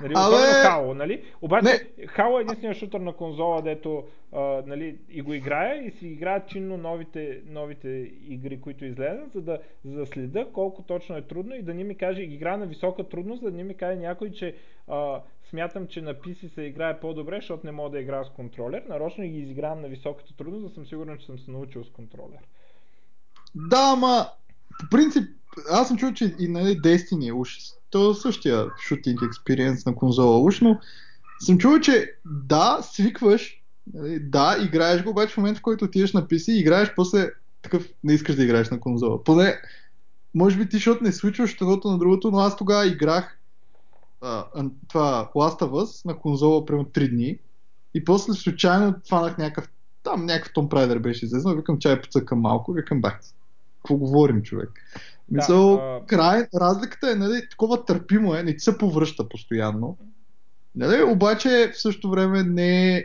Нали, Абе... Особено Хало, нали? Обаче Хало е единствения шутър на конзола, дето а, нали, и го играя и си играят чинно новите, новите игри, които излезат, за да, за да следа колко точно е трудно и да ни ми каже, игра на висока трудност, да ни ми каже някой, че а, смятам, че на PC се играе по-добре, защото не мога да играя с контролер. Нарочно ги изигравам на високата трудност, да съм сигурен, че съм се научил с контролер. Да, ама по принцип, аз съм чул, че и нали, Destiny е уж. То е същия шутинг експириенс на конзола уж, но съм чул, че да, свикваш, нали, да, играеш го, обаче в момента, в който отидеш на PC, играеш после такъв, не искаш да играеш на конзола. Поне, може би ти, защото не случваш едното на другото, но аз тогава играх а, това Last of Us на конзола примерно 3 дни и после случайно фанах някакъв там някакъв Том Прайдер беше излезнал, викам чай поцъкам малко, викам бах какво говорим, човек. Да, Мисъл, а... край, разликата е, нали, такова търпимо е, не ти се повръща постоянно. Нали, обаче в същото време не е...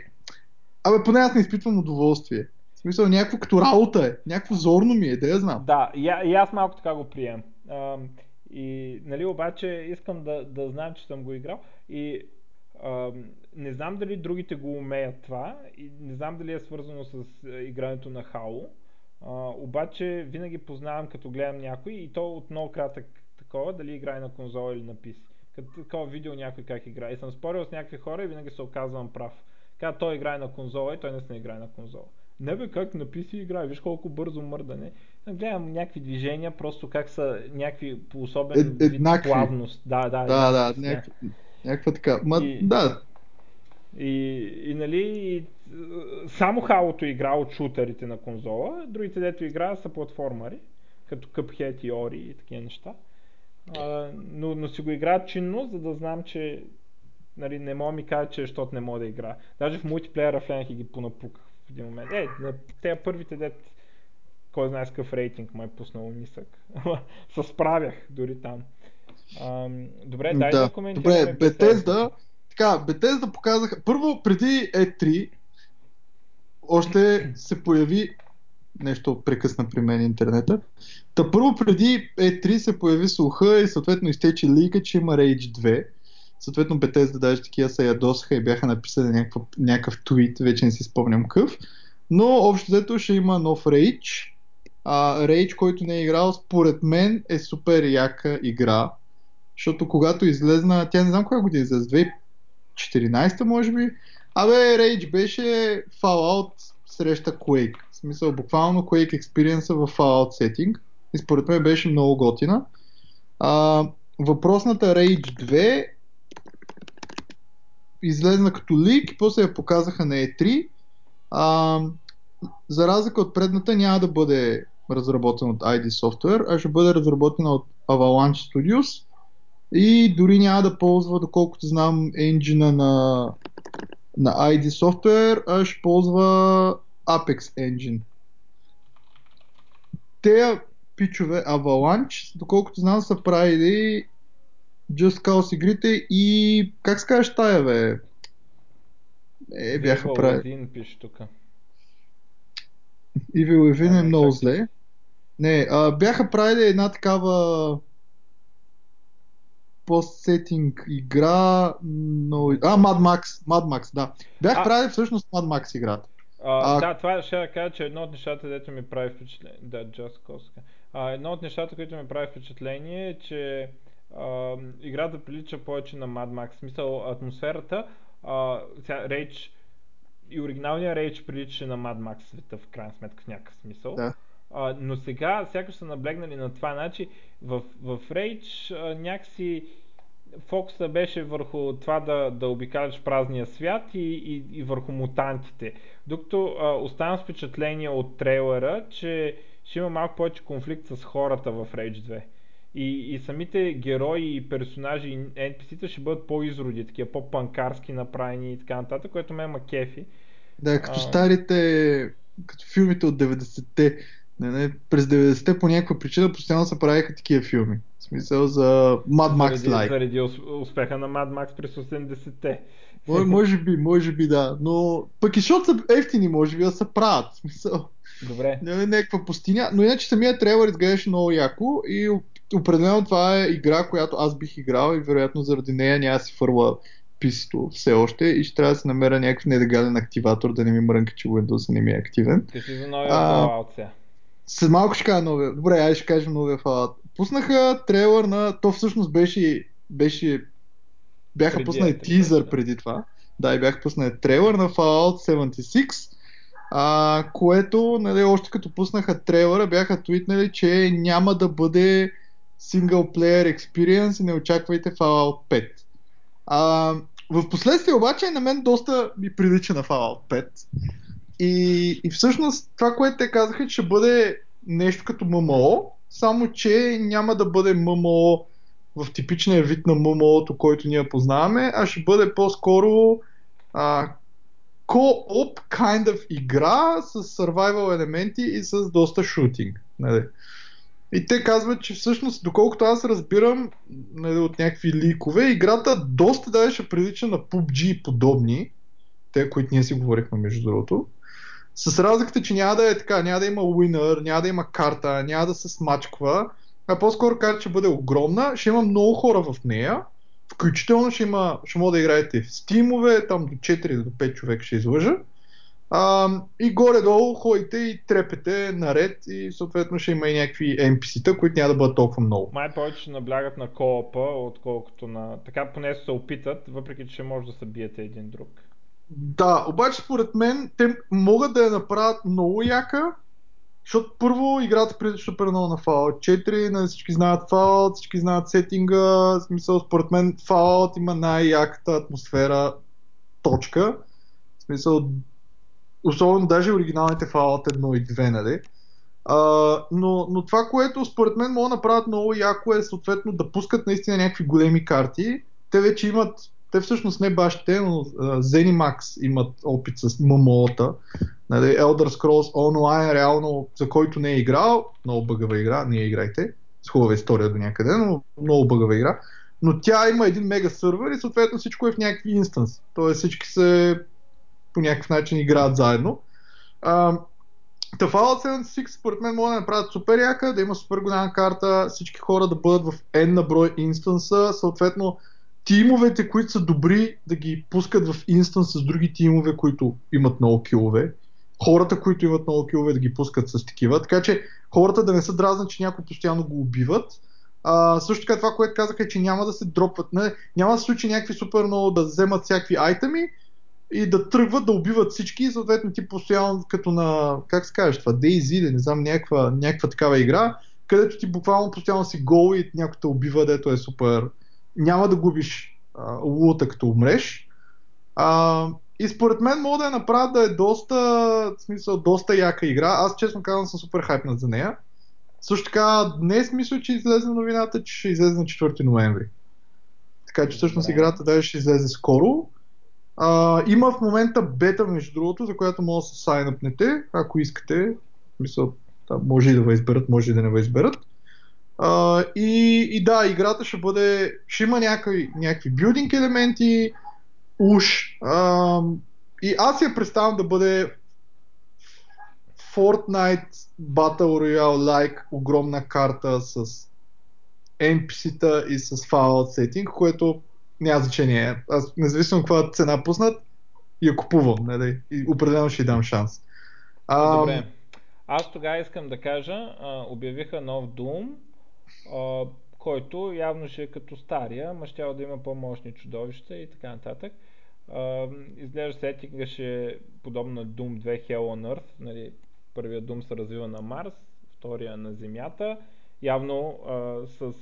Абе, поне аз не изпитвам удоволствие. В смисъл, някакво като работа е, някакво зорно ми е, да я знам. Да, и, и аз малко така го прием. А, и, нали, обаче искам да, да знам, че съм го играл. И а, не знам дали другите го умеят това и не знам дали е свързано с игрането на Halo. А, обаче винаги познавам като гледам някой и то от много кратък такова, дали играе на конзола или на PC. Като такова видео някой как играе. И съм спорил с някакви хора и винаги се оказвам прав. Така той играе на конзола и той не се играе на конзола. Не бе, как на PC играе, виж колко бързо мърдане. Гледам някакви движения, просто как са някакви по особен е, вид плавност. Да, да, да, да, да някаква, някаква така. Ма, и, да, и, и нали, и, само халото игра от шутерите на конзола, другите дето игра са платформари, като Cuphead и Ori и такива неща. А, но, но си го играят чинно, за да знам, че нали, не мога ми кажа, че защото не мога да игра. Даже в мултиплеера влянах и ги понапуках в един момент. Е, на тези първите дет, кой знае с какъв рейтинг ме е пуснал нисък. (laughs) се справях дори там. А, добре, дай да, да коментираме. Добре, Bethesda, така, Bethesda показаха, първо преди E3 още се появи нещо прекъсна при мен интернета. Та първо преди E3 се появи слуха и съответно изтече лика, че има Rage 2. Съответно Bethesda даже такива се ядосаха и бяха написали някакъв, някакъв твит, вече не си спомням къв. Но общо взето ще има нов Rage. А, Rage, който не е играл, според мен е супер яка игра. Защото когато излезна, тя не знам коя година излезе, 14-та, може би. Абе, Rage беше Fallout среща Quake. В смисъл, буквално Quake Experience в Fallout сетинг. И според мен беше много готина. А, въпросната Rage 2 излезна като лик и после я показаха на E3. А, за разлика от предната няма да бъде разработена от ID Software, а ще бъде разработена от Avalanche Studios и дори няма да ползва, доколкото знам, енджина на, на ID Software, а ще ползва Apex Engine. Те пичове Avalanche, доколкото знам, са правили Just Cause игрите и как се казваш тая, бе? Е, бяха правили. Evil пише тук. Evil Within е много зле. Не, а, бяха правили една такава пост-сетинг игра, но... А, Mad Max, Mad Max, да. Бях а... правил всъщност Mad Max играта. А, а... Да, това ще да кажа, че едно от нещата, дето ми прави впечатление... Да, Just Cause. А, едно от нещата, които ми прави впечатление е, че а, играта прилича повече на Mad Max. В смисъл, атмосферата, а, сега, Rage и оригиналния Rage прилича на Mad Max света в крайна сметка в някакъв смисъл. Да. А, но сега сякаш са наблегнали на това. Значи в, в Rage а, някакси фокуса беше върху това да, да обикаляш празния свят и, и, и върху мутантите. Докато а, оставам с впечатление от трейлера, че ще има малко повече конфликт с хората в Rage 2. И, и самите герои и персонажи и NPC-та ще бъдат по-изроди, такива по-панкарски направени и така нататък, което ме ма кефи. Да, като а... старите, като филмите от 90-те. Не, не, през 90-те по някаква причина постоянно се правиха такива филми. В смисъл за Mad Max Live. Заради успеха на Mad Max през 80-те. (laughs) Може би, може би да. Но пък и защото са ефтини, може би да се правят. В смисъл. Добре. Не е някаква пустиня. Но иначе самия трейлър изглеждаше много яко и определено това е игра, която аз бих играл и вероятно заради нея няма си фърла писто все още и ще трябва да се намеря някакъв нелегален активатор, да не ми мрънка, че Windows не ми е активен. Ти си за новия Fallout сега. След малко ще кажа новия. Добре, айде ще кажем новия Fallout. Пуснаха трейлър на... То всъщност беше... беше... Бяха преди пуснали тизър да. преди това. Да, и бяха пуснали трейлър на Fallout 76, а, което, нали, още като пуснаха трейлъра, бяха твитнали, че няма да бъде синглплеер experience и не очаквайте Fallout 5. А, в последствие обаче на мен доста ми прилича на Fallout 5. И, и всъщност това, което те казаха, че ще бъде нещо като ММО, само че няма да бъде ММО в типичния вид на ММО-то, който ние познаваме, а ще бъде по-скоро а, co-op kind of игра с survival елементи и с доста шутинг. Нали? И те казват, че всъщност, доколкото аз разбирам нали, от някакви ликове, играта доста даже ще прилича на PUBG и подобни, те, които ние си говорихме между другото. С разликата, че няма да е така, няма да има уинър, няма да има карта, няма да се смачква, а по-скоро карта ще бъде огромна, ще има много хора в нея, включително ще, има, ще може да играете в стимове, там до 4 до 5 човека ще излъжа. А, и горе-долу ходите и трепете наред и съответно ще има и някакви NPC-та, които няма да бъдат толкова много. Май повече наблягат на коопа, отколкото на... Така поне се опитат, въпреки че може да се биете един друг. Да, обаче според мен те могат да я направят много яка, защото първо играта прилича супер много на Fallout 4, нали всички знаят Fallout, всички знаят сетинга, в смисъл според мен Fallout има най-яката атмосфера точка. В смисъл особено даже оригиналните Fallout 1 и 2, нали? А, но, но това, което според мен могат да направят много яко е съответно да пускат наистина някакви големи карти. Те вече имат, те всъщност не баш те, но uh, Zenimax имат опит с ММО-та. Нали, Elder Scrolls Online, реално, за който не е играл, много бъгава игра, я играйте, с хубава история до някъде, но много бъгава игра. Но тя има един мега сървър и съответно всичко е в някакви инстанс. Тоест всички се по някакъв начин играят заедно. Uh, Та Fallout 76 според мен могат да направят супер яка, да има супер голяма карта, всички хора да бъдат в N на брой инстанса, съответно тимовете, които са добри, да ги пускат в инстанс с други тимове, които имат много килове. Хората, които имат много килове, да ги пускат с такива. Така че хората да не са дразнат, че някой постоянно го убиват. А, също така това, което казаха е, че няма да се дропват. Не, няма да се случи някакви супер много да вземат всякакви айтеми, и да тръгват да убиват всички и съответно ти постоянно като на, как се кажеш това, DayZ или не знам, някаква, някаква такава игра, където ти буквално постоянно си гол и някой те убива, дето е супер. Няма да губиш лута като умреш. А, и според мен мога да я направят да е доста, в смисъл, доста яка игра. Аз честно казвам съм супер хайпнат за нея. Също така, днес мисля, че излезе новината, че ще излезе на 4 ноември. Така че всъщност играта даже ще излезе скоро. А, има в момента бета, между другото, за която може да се сайнъпнете, ако искате. Мисля, да, може и да ви изберат, може и да не ви изберат. А, и, и да, играта ще бъде, ще има някакви, някакви билдинг елементи, уж. А, и аз я представям да бъде Fortnite Battle Royale like огромна карта с NPC-та и с Fallout сетинг, което няма значение. Аз независимо каква цена пуснат, я купувам. Нали? И определено ще й дам шанс. А, Добре. Аз тогава искам да кажа, а, обявиха нов Doom, който явно ще е като стария, ма ще да има по-мощни чудовища и така нататък. Изглежда сетинга ще е подобно на Doom 2 Hell on Earth. Нали, първият Doom се развива на Марс, втория на Земята явно с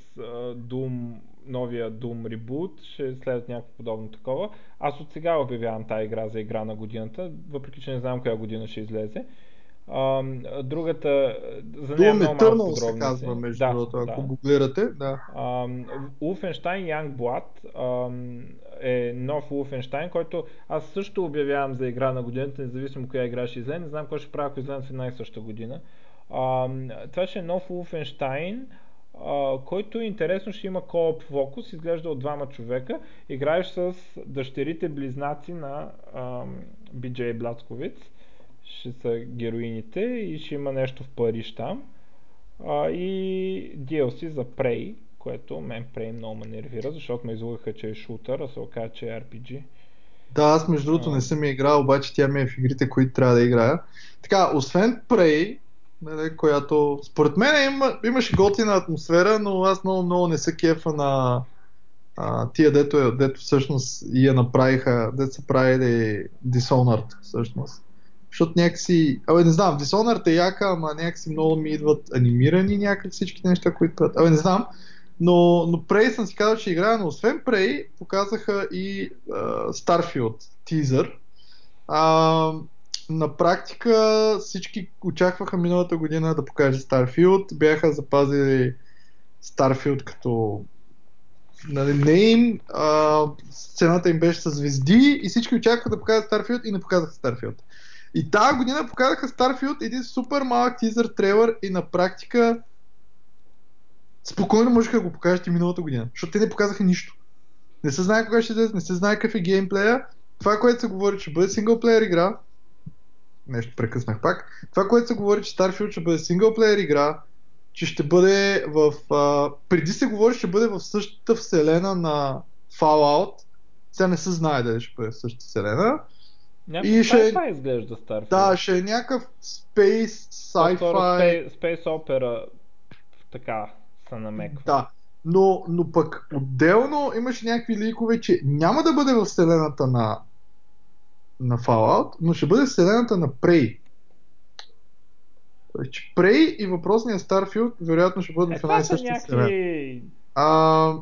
Doom, новия Doom Reboot ще следват някакво подобно такова. Аз от сега обявявам тази игра за игра на годината, въпреки че не знам коя година ще излезе. Другата, за нея Doom много малко се казва, между да, другото, ако да. го гледате. Да. Wolfenstein Youngblood ам, е нов Wolfenstein, който аз също обявявам за игра на годината, независимо коя игра ще излезе. Не знам кой ще прави, ако излезе в една и съща година. Ам, това ще е нов Wolfenstein, а, който интересно ще има co-op фокус, изглежда от двама човека. Играеш с дъщерите близнаци на ам, BJ Блацковиц. Ще са героините и ще има нещо в Париж там. А, и DLC за Prey, което мен Prey много ме нервира, защото ме излъгаха, че е шутър, а се оказа, че е RPG. Да, аз между другото не съм я играл, обаче тя ми е в игрите, които трябва да играя. Така, освен Prey, нали, която според мен има, имаше готина атмосфера, но аз много, много не се кефа на а, тия, дето, е- дето всъщност я направиха, дето са правили Dishonored всъщност. Защото някакси, абе не знам, Dishonored е яка, ама някакси много ми идват анимирани някак всички неща, които правят. Абе не знам, но, но Prey съм си казал, че играя, но освен Prey показаха и а, Starfield тизър. А, на практика всички очакваха миналата година да покаже Starfield. Бяха запазили Starfield като нали, нейм, а, сцената им беше с звезди и всички очакваха да покажат Starfield и не показаха Starfield. И тази година показаха Starfield един супер малък тизър трейлър и на практика спокойно можеха да го покажат и миналата година, защото те не показаха нищо. Не се знае кога ще излезе, не се знае какъв е геймплея. Това, което се говори, че бъде синглплеер игра, нещо прекъснах пак, това, което се говори, че Starfield ще бъде синглплеер игра, че ще бъде в... А, преди се говори, ще бъде в същата вселена на Fallout. Сега не се знае дали ще бъде в същата вселена. Някакво И ще- sci-fi изглежда Starfield. Да, ще е някакъв space, sci-fi. Space, Space Opera така се намеква. Да. Но, но пък отделно имаше някакви ликове, че няма да бъде в вселената на, на Fallout, но ще бъде вселената на Prey. Че Prey и въпросният Starfield вероятно ще бъдат Е, в една и съща някакви... А,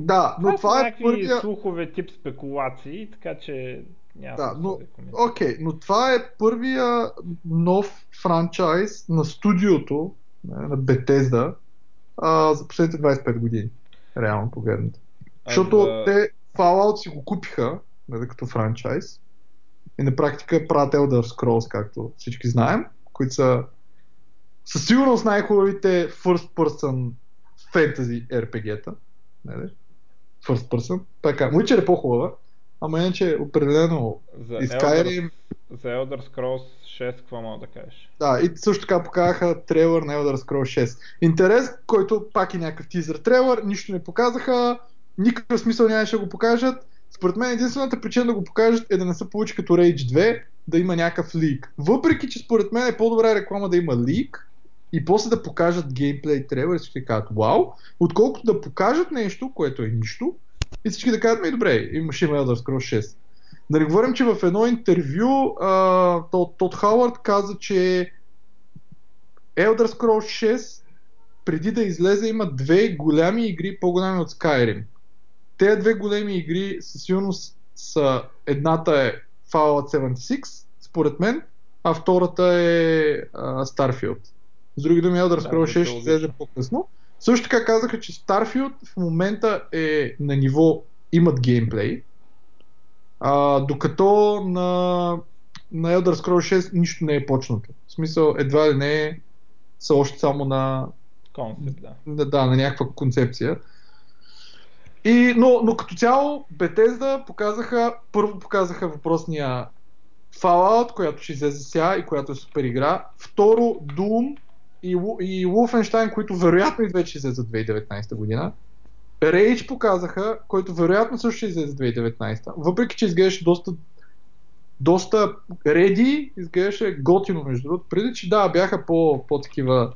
да, но това, това е някакви първия... слухове тип спекулации, така че няма Да, но-. Окей, но това е първия нов франчайз на студиото на Bethesda а, за последните 25 години. Реално погледнато. А Защото за- те Fallout си го купиха нали, като франчайз и на практика правят Elder Scrolls, както всички знаем, които са със сигурност най-хубавите first person fantasy RPG-та. Нали? First person. Така, Witcher е по-хубава, ама иначе определено За и Elder, Skyrim, за Elder Scrolls 6, какво мога да кажеш? Да, и също така показаха трейлър на Elder Scrolls 6. Интерес, който пак е някакъв тизър трейлър, нищо не показаха, никакъв смисъл нямаше да го покажат. Според мен единствената причина да го покажат е да не се получи като Rage 2, да има някакъв лик. Въпреки, че според мен е по-добра реклама да има лик и после да покажат геймплей трейлър и да кажат вау, отколкото да покажат нещо, което е нищо и всички да кажат ми добре, имаше има Elder Scrolls 6. Да не говорим, че в едно интервю а, Тод, Хауърд каза, че Elder Scrolls 6 преди да излезе има две голями игри, по-голями от Skyrim. Те две големи игри със сигурност са едната е Fallout 76, според мен, а втората е а, Starfield. С други думи, Elder Да, Scrolls 6 ще излезе по-късно. Също така казаха, че Starfield в момента е на ниво имат геймплей, а, докато на, на Elder Scrolls 6 нищо не е почнато. В смисъл, едва ли не е са още само на, Концепт, да. да, да, на някаква концепция. И, но, но като цяло Bethesda показаха, първо показаха въпросния Fallout, която ще излезе сега и която е супер игра. Второ Doom и, и Wolfenstein, които вероятно и вече излезе за 2019 година. Rage показаха, който вероятно също ще излезе за 2019. Въпреки, че изглеждаше доста доста реди, изглеждаше готино между другото. Преди, че да, бяха по, по-такива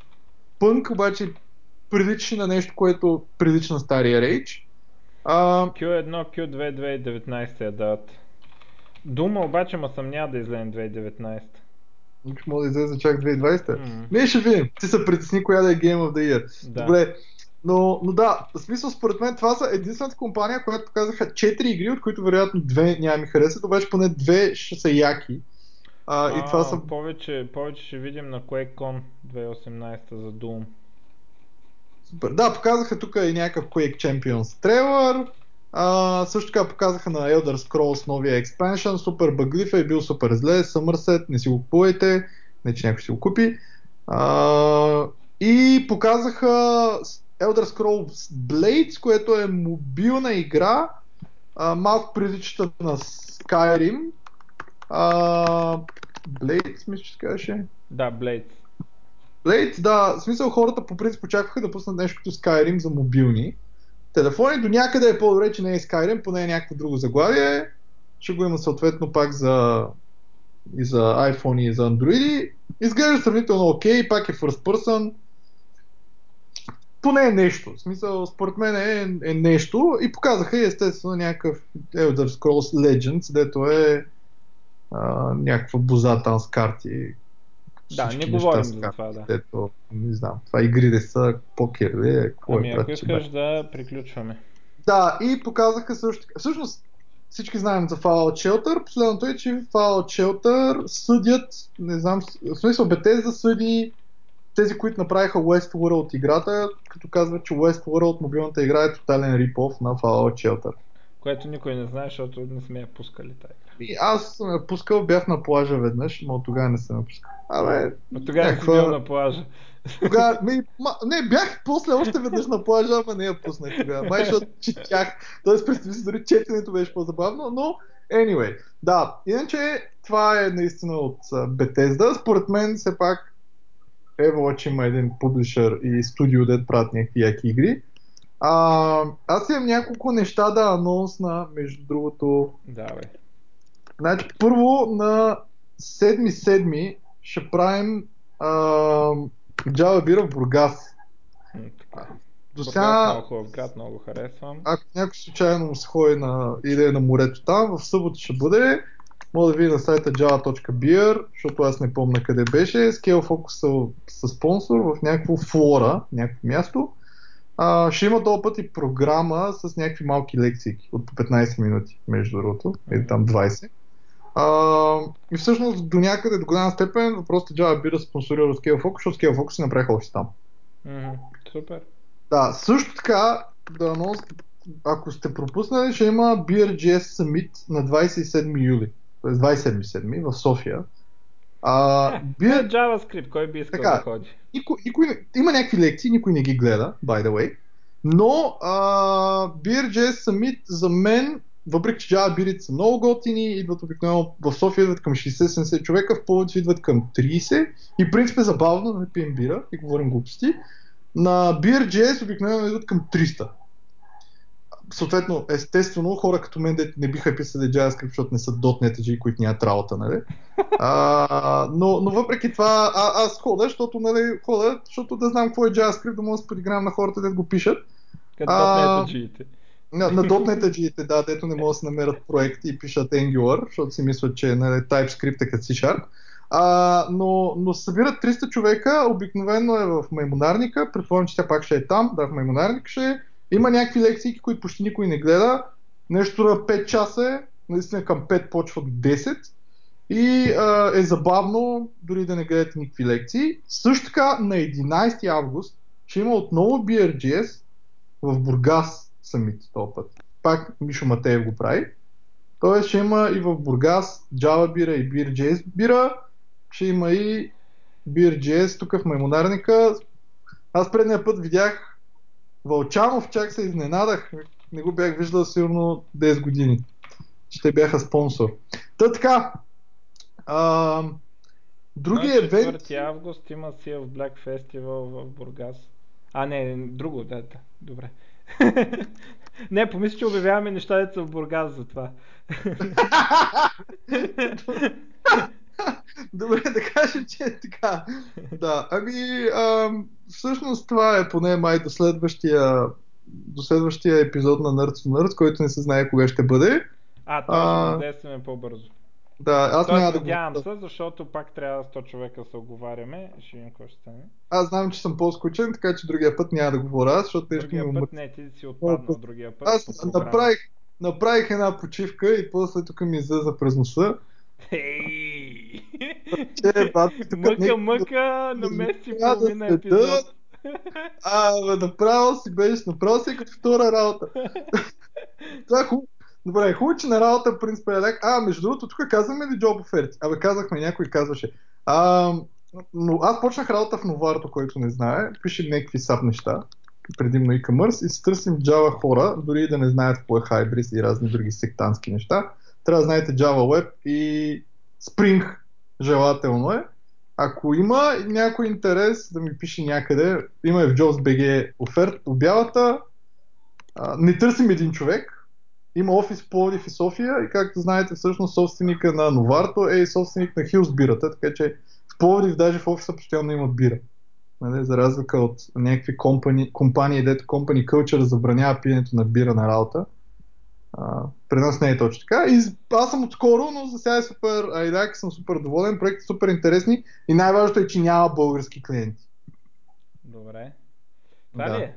пънк, обаче прилича на нещо, което прилича на стария Rage. А, Q1, Q2, 2019 я дадат. Дума обаче ма съмнява да излезе 2019. Уж може да излезе чак 2020. М. Ние ще видим. Ти се притесни коя да е Game of the Year. Да. Добре. Но, но да, в смисъл според мен това са единствената компания, която показаха 4 игри, от които вероятно две няма ми харесат, обаче поне две ще са яки. А, и това са... Повече, повече ще видим на QuakeCon 2018 за Doom. Супер. Да, показаха тук и някакъв Quake Champions трейлър. А, също така показаха на Elder Scrolls новия expansion, супер бъглив е, бил супер зле, Somerset, не си го купувайте, не че някой си го купи. А, и показаха Elder Scrolls Blades, което е мобилна игра, а, малко приличаща на Skyrim. А, Blades, мисля, че казваше. Да, Blades. Blades, да, в смисъл хората по принцип очакваха да пуснат нещо като Skyrim за мобилни телефони. До някъде е по-добре, че не е Skyrim, поне е някакво друго заглавие. Ще го има съответно пак за и за iPhone и за Android. Изглежда сравнително окей, пак е first person. Поне е нещо. В смисъл, според мен е, е нещо. И показаха и естествено някакъв Elder Scrolls Legends, дето е а, някаква боза там с карти. Да, не говорим за това, да. Дето, не знам, това игри ли са, покер ли е, какво Ами е, ако искаш да приключваме. да, и показаха също така. Всъщност, всички знаем за Fallout Shelter. Последното е, че Fallout Shelter съдят, не знам, в смисъл Bethesda съди тези, които направиха Westworld играта, като казват, че Westworld мобилната игра е тотален рипов на Fallout Shelter. Което никой не знае, защото не сме я пускали тази игра. И аз съм я пускал, бях на плажа веднъж, но тогава не съм я пускал. Абе, Но тогава не си някаква- бил на плажа. Тогава, ми, ма, не, бях после още веднъж на плажа, ама не я пуснах тогава. Май, защото четях. Тоест, представи си, дори четенето беше по-забавно, но anyway. Да, иначе това е наистина от Bethesda. Според мен, все пак, Overwatch има един публишър и студио, дед правят някакви яки игри. А, аз имам няколко неща да анонсна, между другото. Да, бе. Значи, първо на 7-7 ще правим а, Java Бира в Бургас. До сега, много хубав град, много харесвам. ако някой случайно му се ходи на, или е на морето там, в събота ще бъде. Може да види на сайта java.beer, защото аз не помня къде беше. Scale Focus са, са спонсор в някакво флора, някакво място. А, ще има този път и програма с някакви малки лекции от по 15 минути, между другото, или там 20. А, и всъщност до някъде, до голяма степен, въпросът е Java Beer да спонсорира Scale Focus, защото Scale Focus си направиха офис там. Мгм, Супер. Да, също така, да анонс, ако сте пропуснали, ще има BRGS Summit на 27 юли. Т.е. 27 в София. А, Е, Beer, е JavaScript, кой би искал Така. да ходи? никой, никой, има някакви лекции, никой не ги гледа, by the way. Но а, BRGS Summit за мен, въпреки че Java бирите са много готини, идват обикновено в София идват към 60-70 човека, в повече идват към 30 и принцип е забавно, не пием бира и говорим глупости. На BRGS обикновено идват към 300. Съответно, естествено, хора като мен де не биха писали JavaScript, защото не са .NET които нямат работа, нали? А, но, но въпреки това, а, аз хода, защото, нали, хода, защото да знам какво е JavaScript, да мога да се подигравам на хората, да го пишат. Като .NET-аджиите. На, на .NET да, дето не могат да се намерят проекти и пишат Angular, защото си мислят, че нали, TypeScript е като C-Sharp. А, но, но събират 300 човека, обикновено е в Маймонарника, предполагам, че тя пак ще е там, да, в Маймонарника ще е. Има някакви лекции, които почти никой не гледа. Нещо на 5 часа е, наистина към 5 почва до 10. И а, е забавно, дори да не гледате никакви лекции. Също така на 11 август ще има отново BRGS в Бургас самите този път. Пак Мишо Матеев го прави. Тоест ще има и в Бургас Java бира и BeerJS бира. Ще има и BeerJS тук в Маймонарника. Аз предния път видях Вълчанов, чак се изненадах. Не го бях виждал сигурно 10 години. Те бяха спонсор. Та така. А, другия на евент... 4 август има Sea of Black Festival в Бургас. А, не, друго, да, да. Добре. (laughs) не, помисля, че обявяваме неща деца в Бургас за това. (laughs) (laughs) (laughs) Добре, да кажем, че е така. Да, ами, ам, всъщност това е поне май до следващия, до следващия епизод на Nerds to Nerds, който не се знае кога ще бъде. а, това ще задействаме по-бързо. Да, аз Тоест, няма да го... надявам се, защото пак трябва 100 човека се оговаряме. Ще видим какво ще стане. Аз знам, че съм по-скучен, така че другия път няма да говоря, защото нещо ми Другия умът. път не, ти си отпаднал другия път. Аз направих, направих една почивка и после тук ми излезе през носа. Ей! Че, бат, тук Мъка, мъка, на месец и половина епизод. А, направо си беше, направо си е като втора работа. Това е хубаво. Добре, хубаво, че на работа принцип е лек. А, между другото, тук казваме ли джоб оферти? Абе, казахме, някой казваше. А, но аз почнах работа в Новарто, който не знае. Пише някакви сап неща, предимно e-commerce, и си търсим Java хора, дори и да не знаят какво е Hybris и разни други сектантски неща. Трябва да знаете Java Web и Spring желателно е. Ако има някой интерес да ми пише някъде, има и в JobsBG оферт, обявата. А, не търсим един човек. Има офис в Пловдив и София и както знаете всъщност собственика на Новарто е и собственик на Хилс бирата, така че в Пловдив даже в офиса постоянно има бира. Нали, за разлика от някакви компани, компании, дето company culture забранява пиенето на бира на работа. А, при нас не е точно така. И аз съм отскоро, но за сега е супер айдак, съм супер доволен, проектите супер интересни и най-важното е, че няма български клиенти. Добре. Това Да. ли е?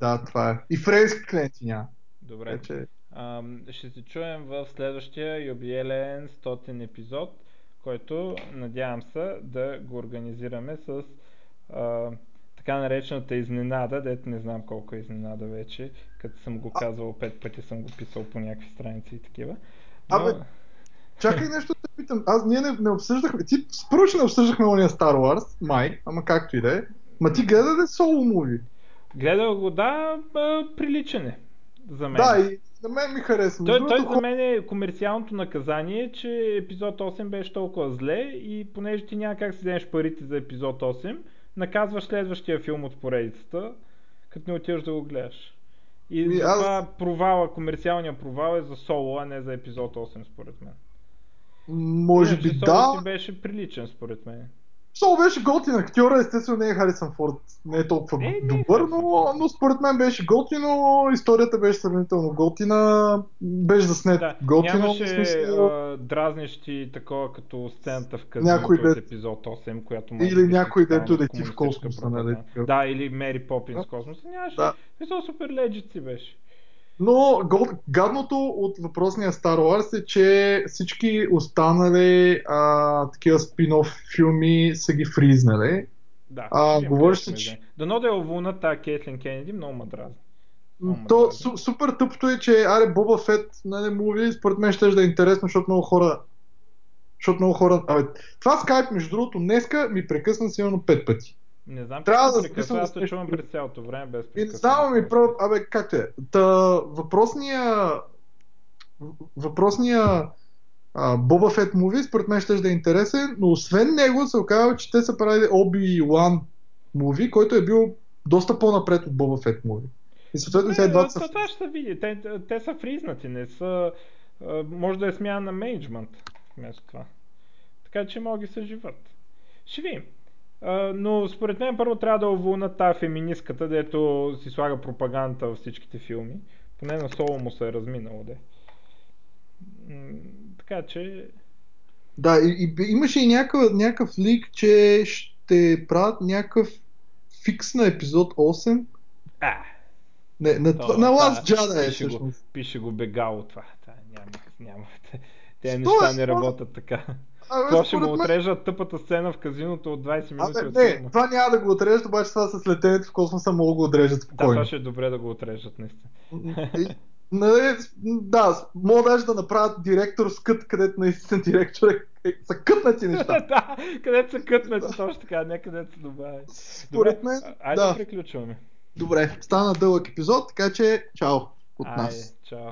Да, това е. И френски клиенти няма. Добре. Така че, Ам, ще се чуем в следващия юбилеен 100 епизод, който надявам се да го организираме с а, така наречената изненада, дето не знам колко е изненада вече, като съм го казвал пет пъти, съм го писал по някакви страници и такива. Но... Абе, чакай нещо да питам. Аз ние не, не обсъждахме. Ти първо, че не обсъждахме ония Star Wars, май, ама както и да е. Ма ти гледа ли соло муви? Гледал го, да, а, приличен е за мен. Да, и на мен ми харесва. Той, той за мен е комерциалното наказание, че епизод 8 беше толкова зле и понеже ти няма как си вземеш парите за епизод 8, наказваш следващия филм от поредицата, като не отиваш да го гледаш. И Ми, затова аз- провала, комерциалният провал е за соло, а не за епизод 8 според мен. Може Иначе би да. беше приличен според мен. Сол беше готин актьора, естествено не е Харисън Форд, не е толкова Не, не добър, Харисън но, но според мен беше готино, историята беше сравнително готина, беше заснет Да, готино. нямаше смисъл, а, дразнещи такова като сцената в казиното дет- епизод 8, която може Или ще някой, дето лети в космоса, нали. Да, или Мери Попинс Да. в космоса. Нямаше. Да. Мисля, супер леджит си беше. Но гадното от въпросния Star Wars е, че всички останали а, такива спин-оф филми са ги фризнали. Да. А, говориш се, че- да. Дано да е овулна тази Кейтлин Кенеди, много дразни. Ме То су, супер тъпто е, че аре Боба Фет нали, муви, според мен ще да е интересно, защото много хора защото много хора... Абе, това скайп, между другото, днеска ми прекъсна сигурно пет пъти. Не знам, Трябва да прекъсва, аз те нещо чувам през цялото време без И не прекъсване. знам, ми право... Абе, как е? Та, въпросния... Въпросния а, Боба Фет муви, според мен ще да е интересен, но освен него се оказва, че те са правили Obi-Wan муви, който е бил доста по-напред от Боба Фет муви. И съответно сега двата са... то, това ще се види. Те, те са фризнати, не са... Може да е смяна на менеджмент вместо това. Така че могат да се живат. Ще видим. Но според мен първо трябва да уволнат тази феминистката, дето си слага пропаганда във всичките филми. Поне на соло му се е разминало, де. Така че... Да, и, и имаше и някакъв, някакъв лик, че ще правят някакъв фикс на епизод 8. А, Не, на, То, това- на Last Jedi е пише го, пише го бегало това. Та, няма, няма. Те неща не работят така. Абе, Това ще му отрежат тъпата сцена в казиното от 20 минути Абе, не, филма. това няма да го отрежат, обаче това с летенето в космоса мога да го отрежат Да, спокойно. това ще е добре да го отрежат, наистина. Нали, да, мога даже да направят директор с кът, където наистина директор е, е, са кътнати (laughs) неща. да, където са кътнати, точно така, не където се добави. Според мен, айде да. да. приключваме. Добре, стана дълъг епизод, така че чао от Айде, нас. чао.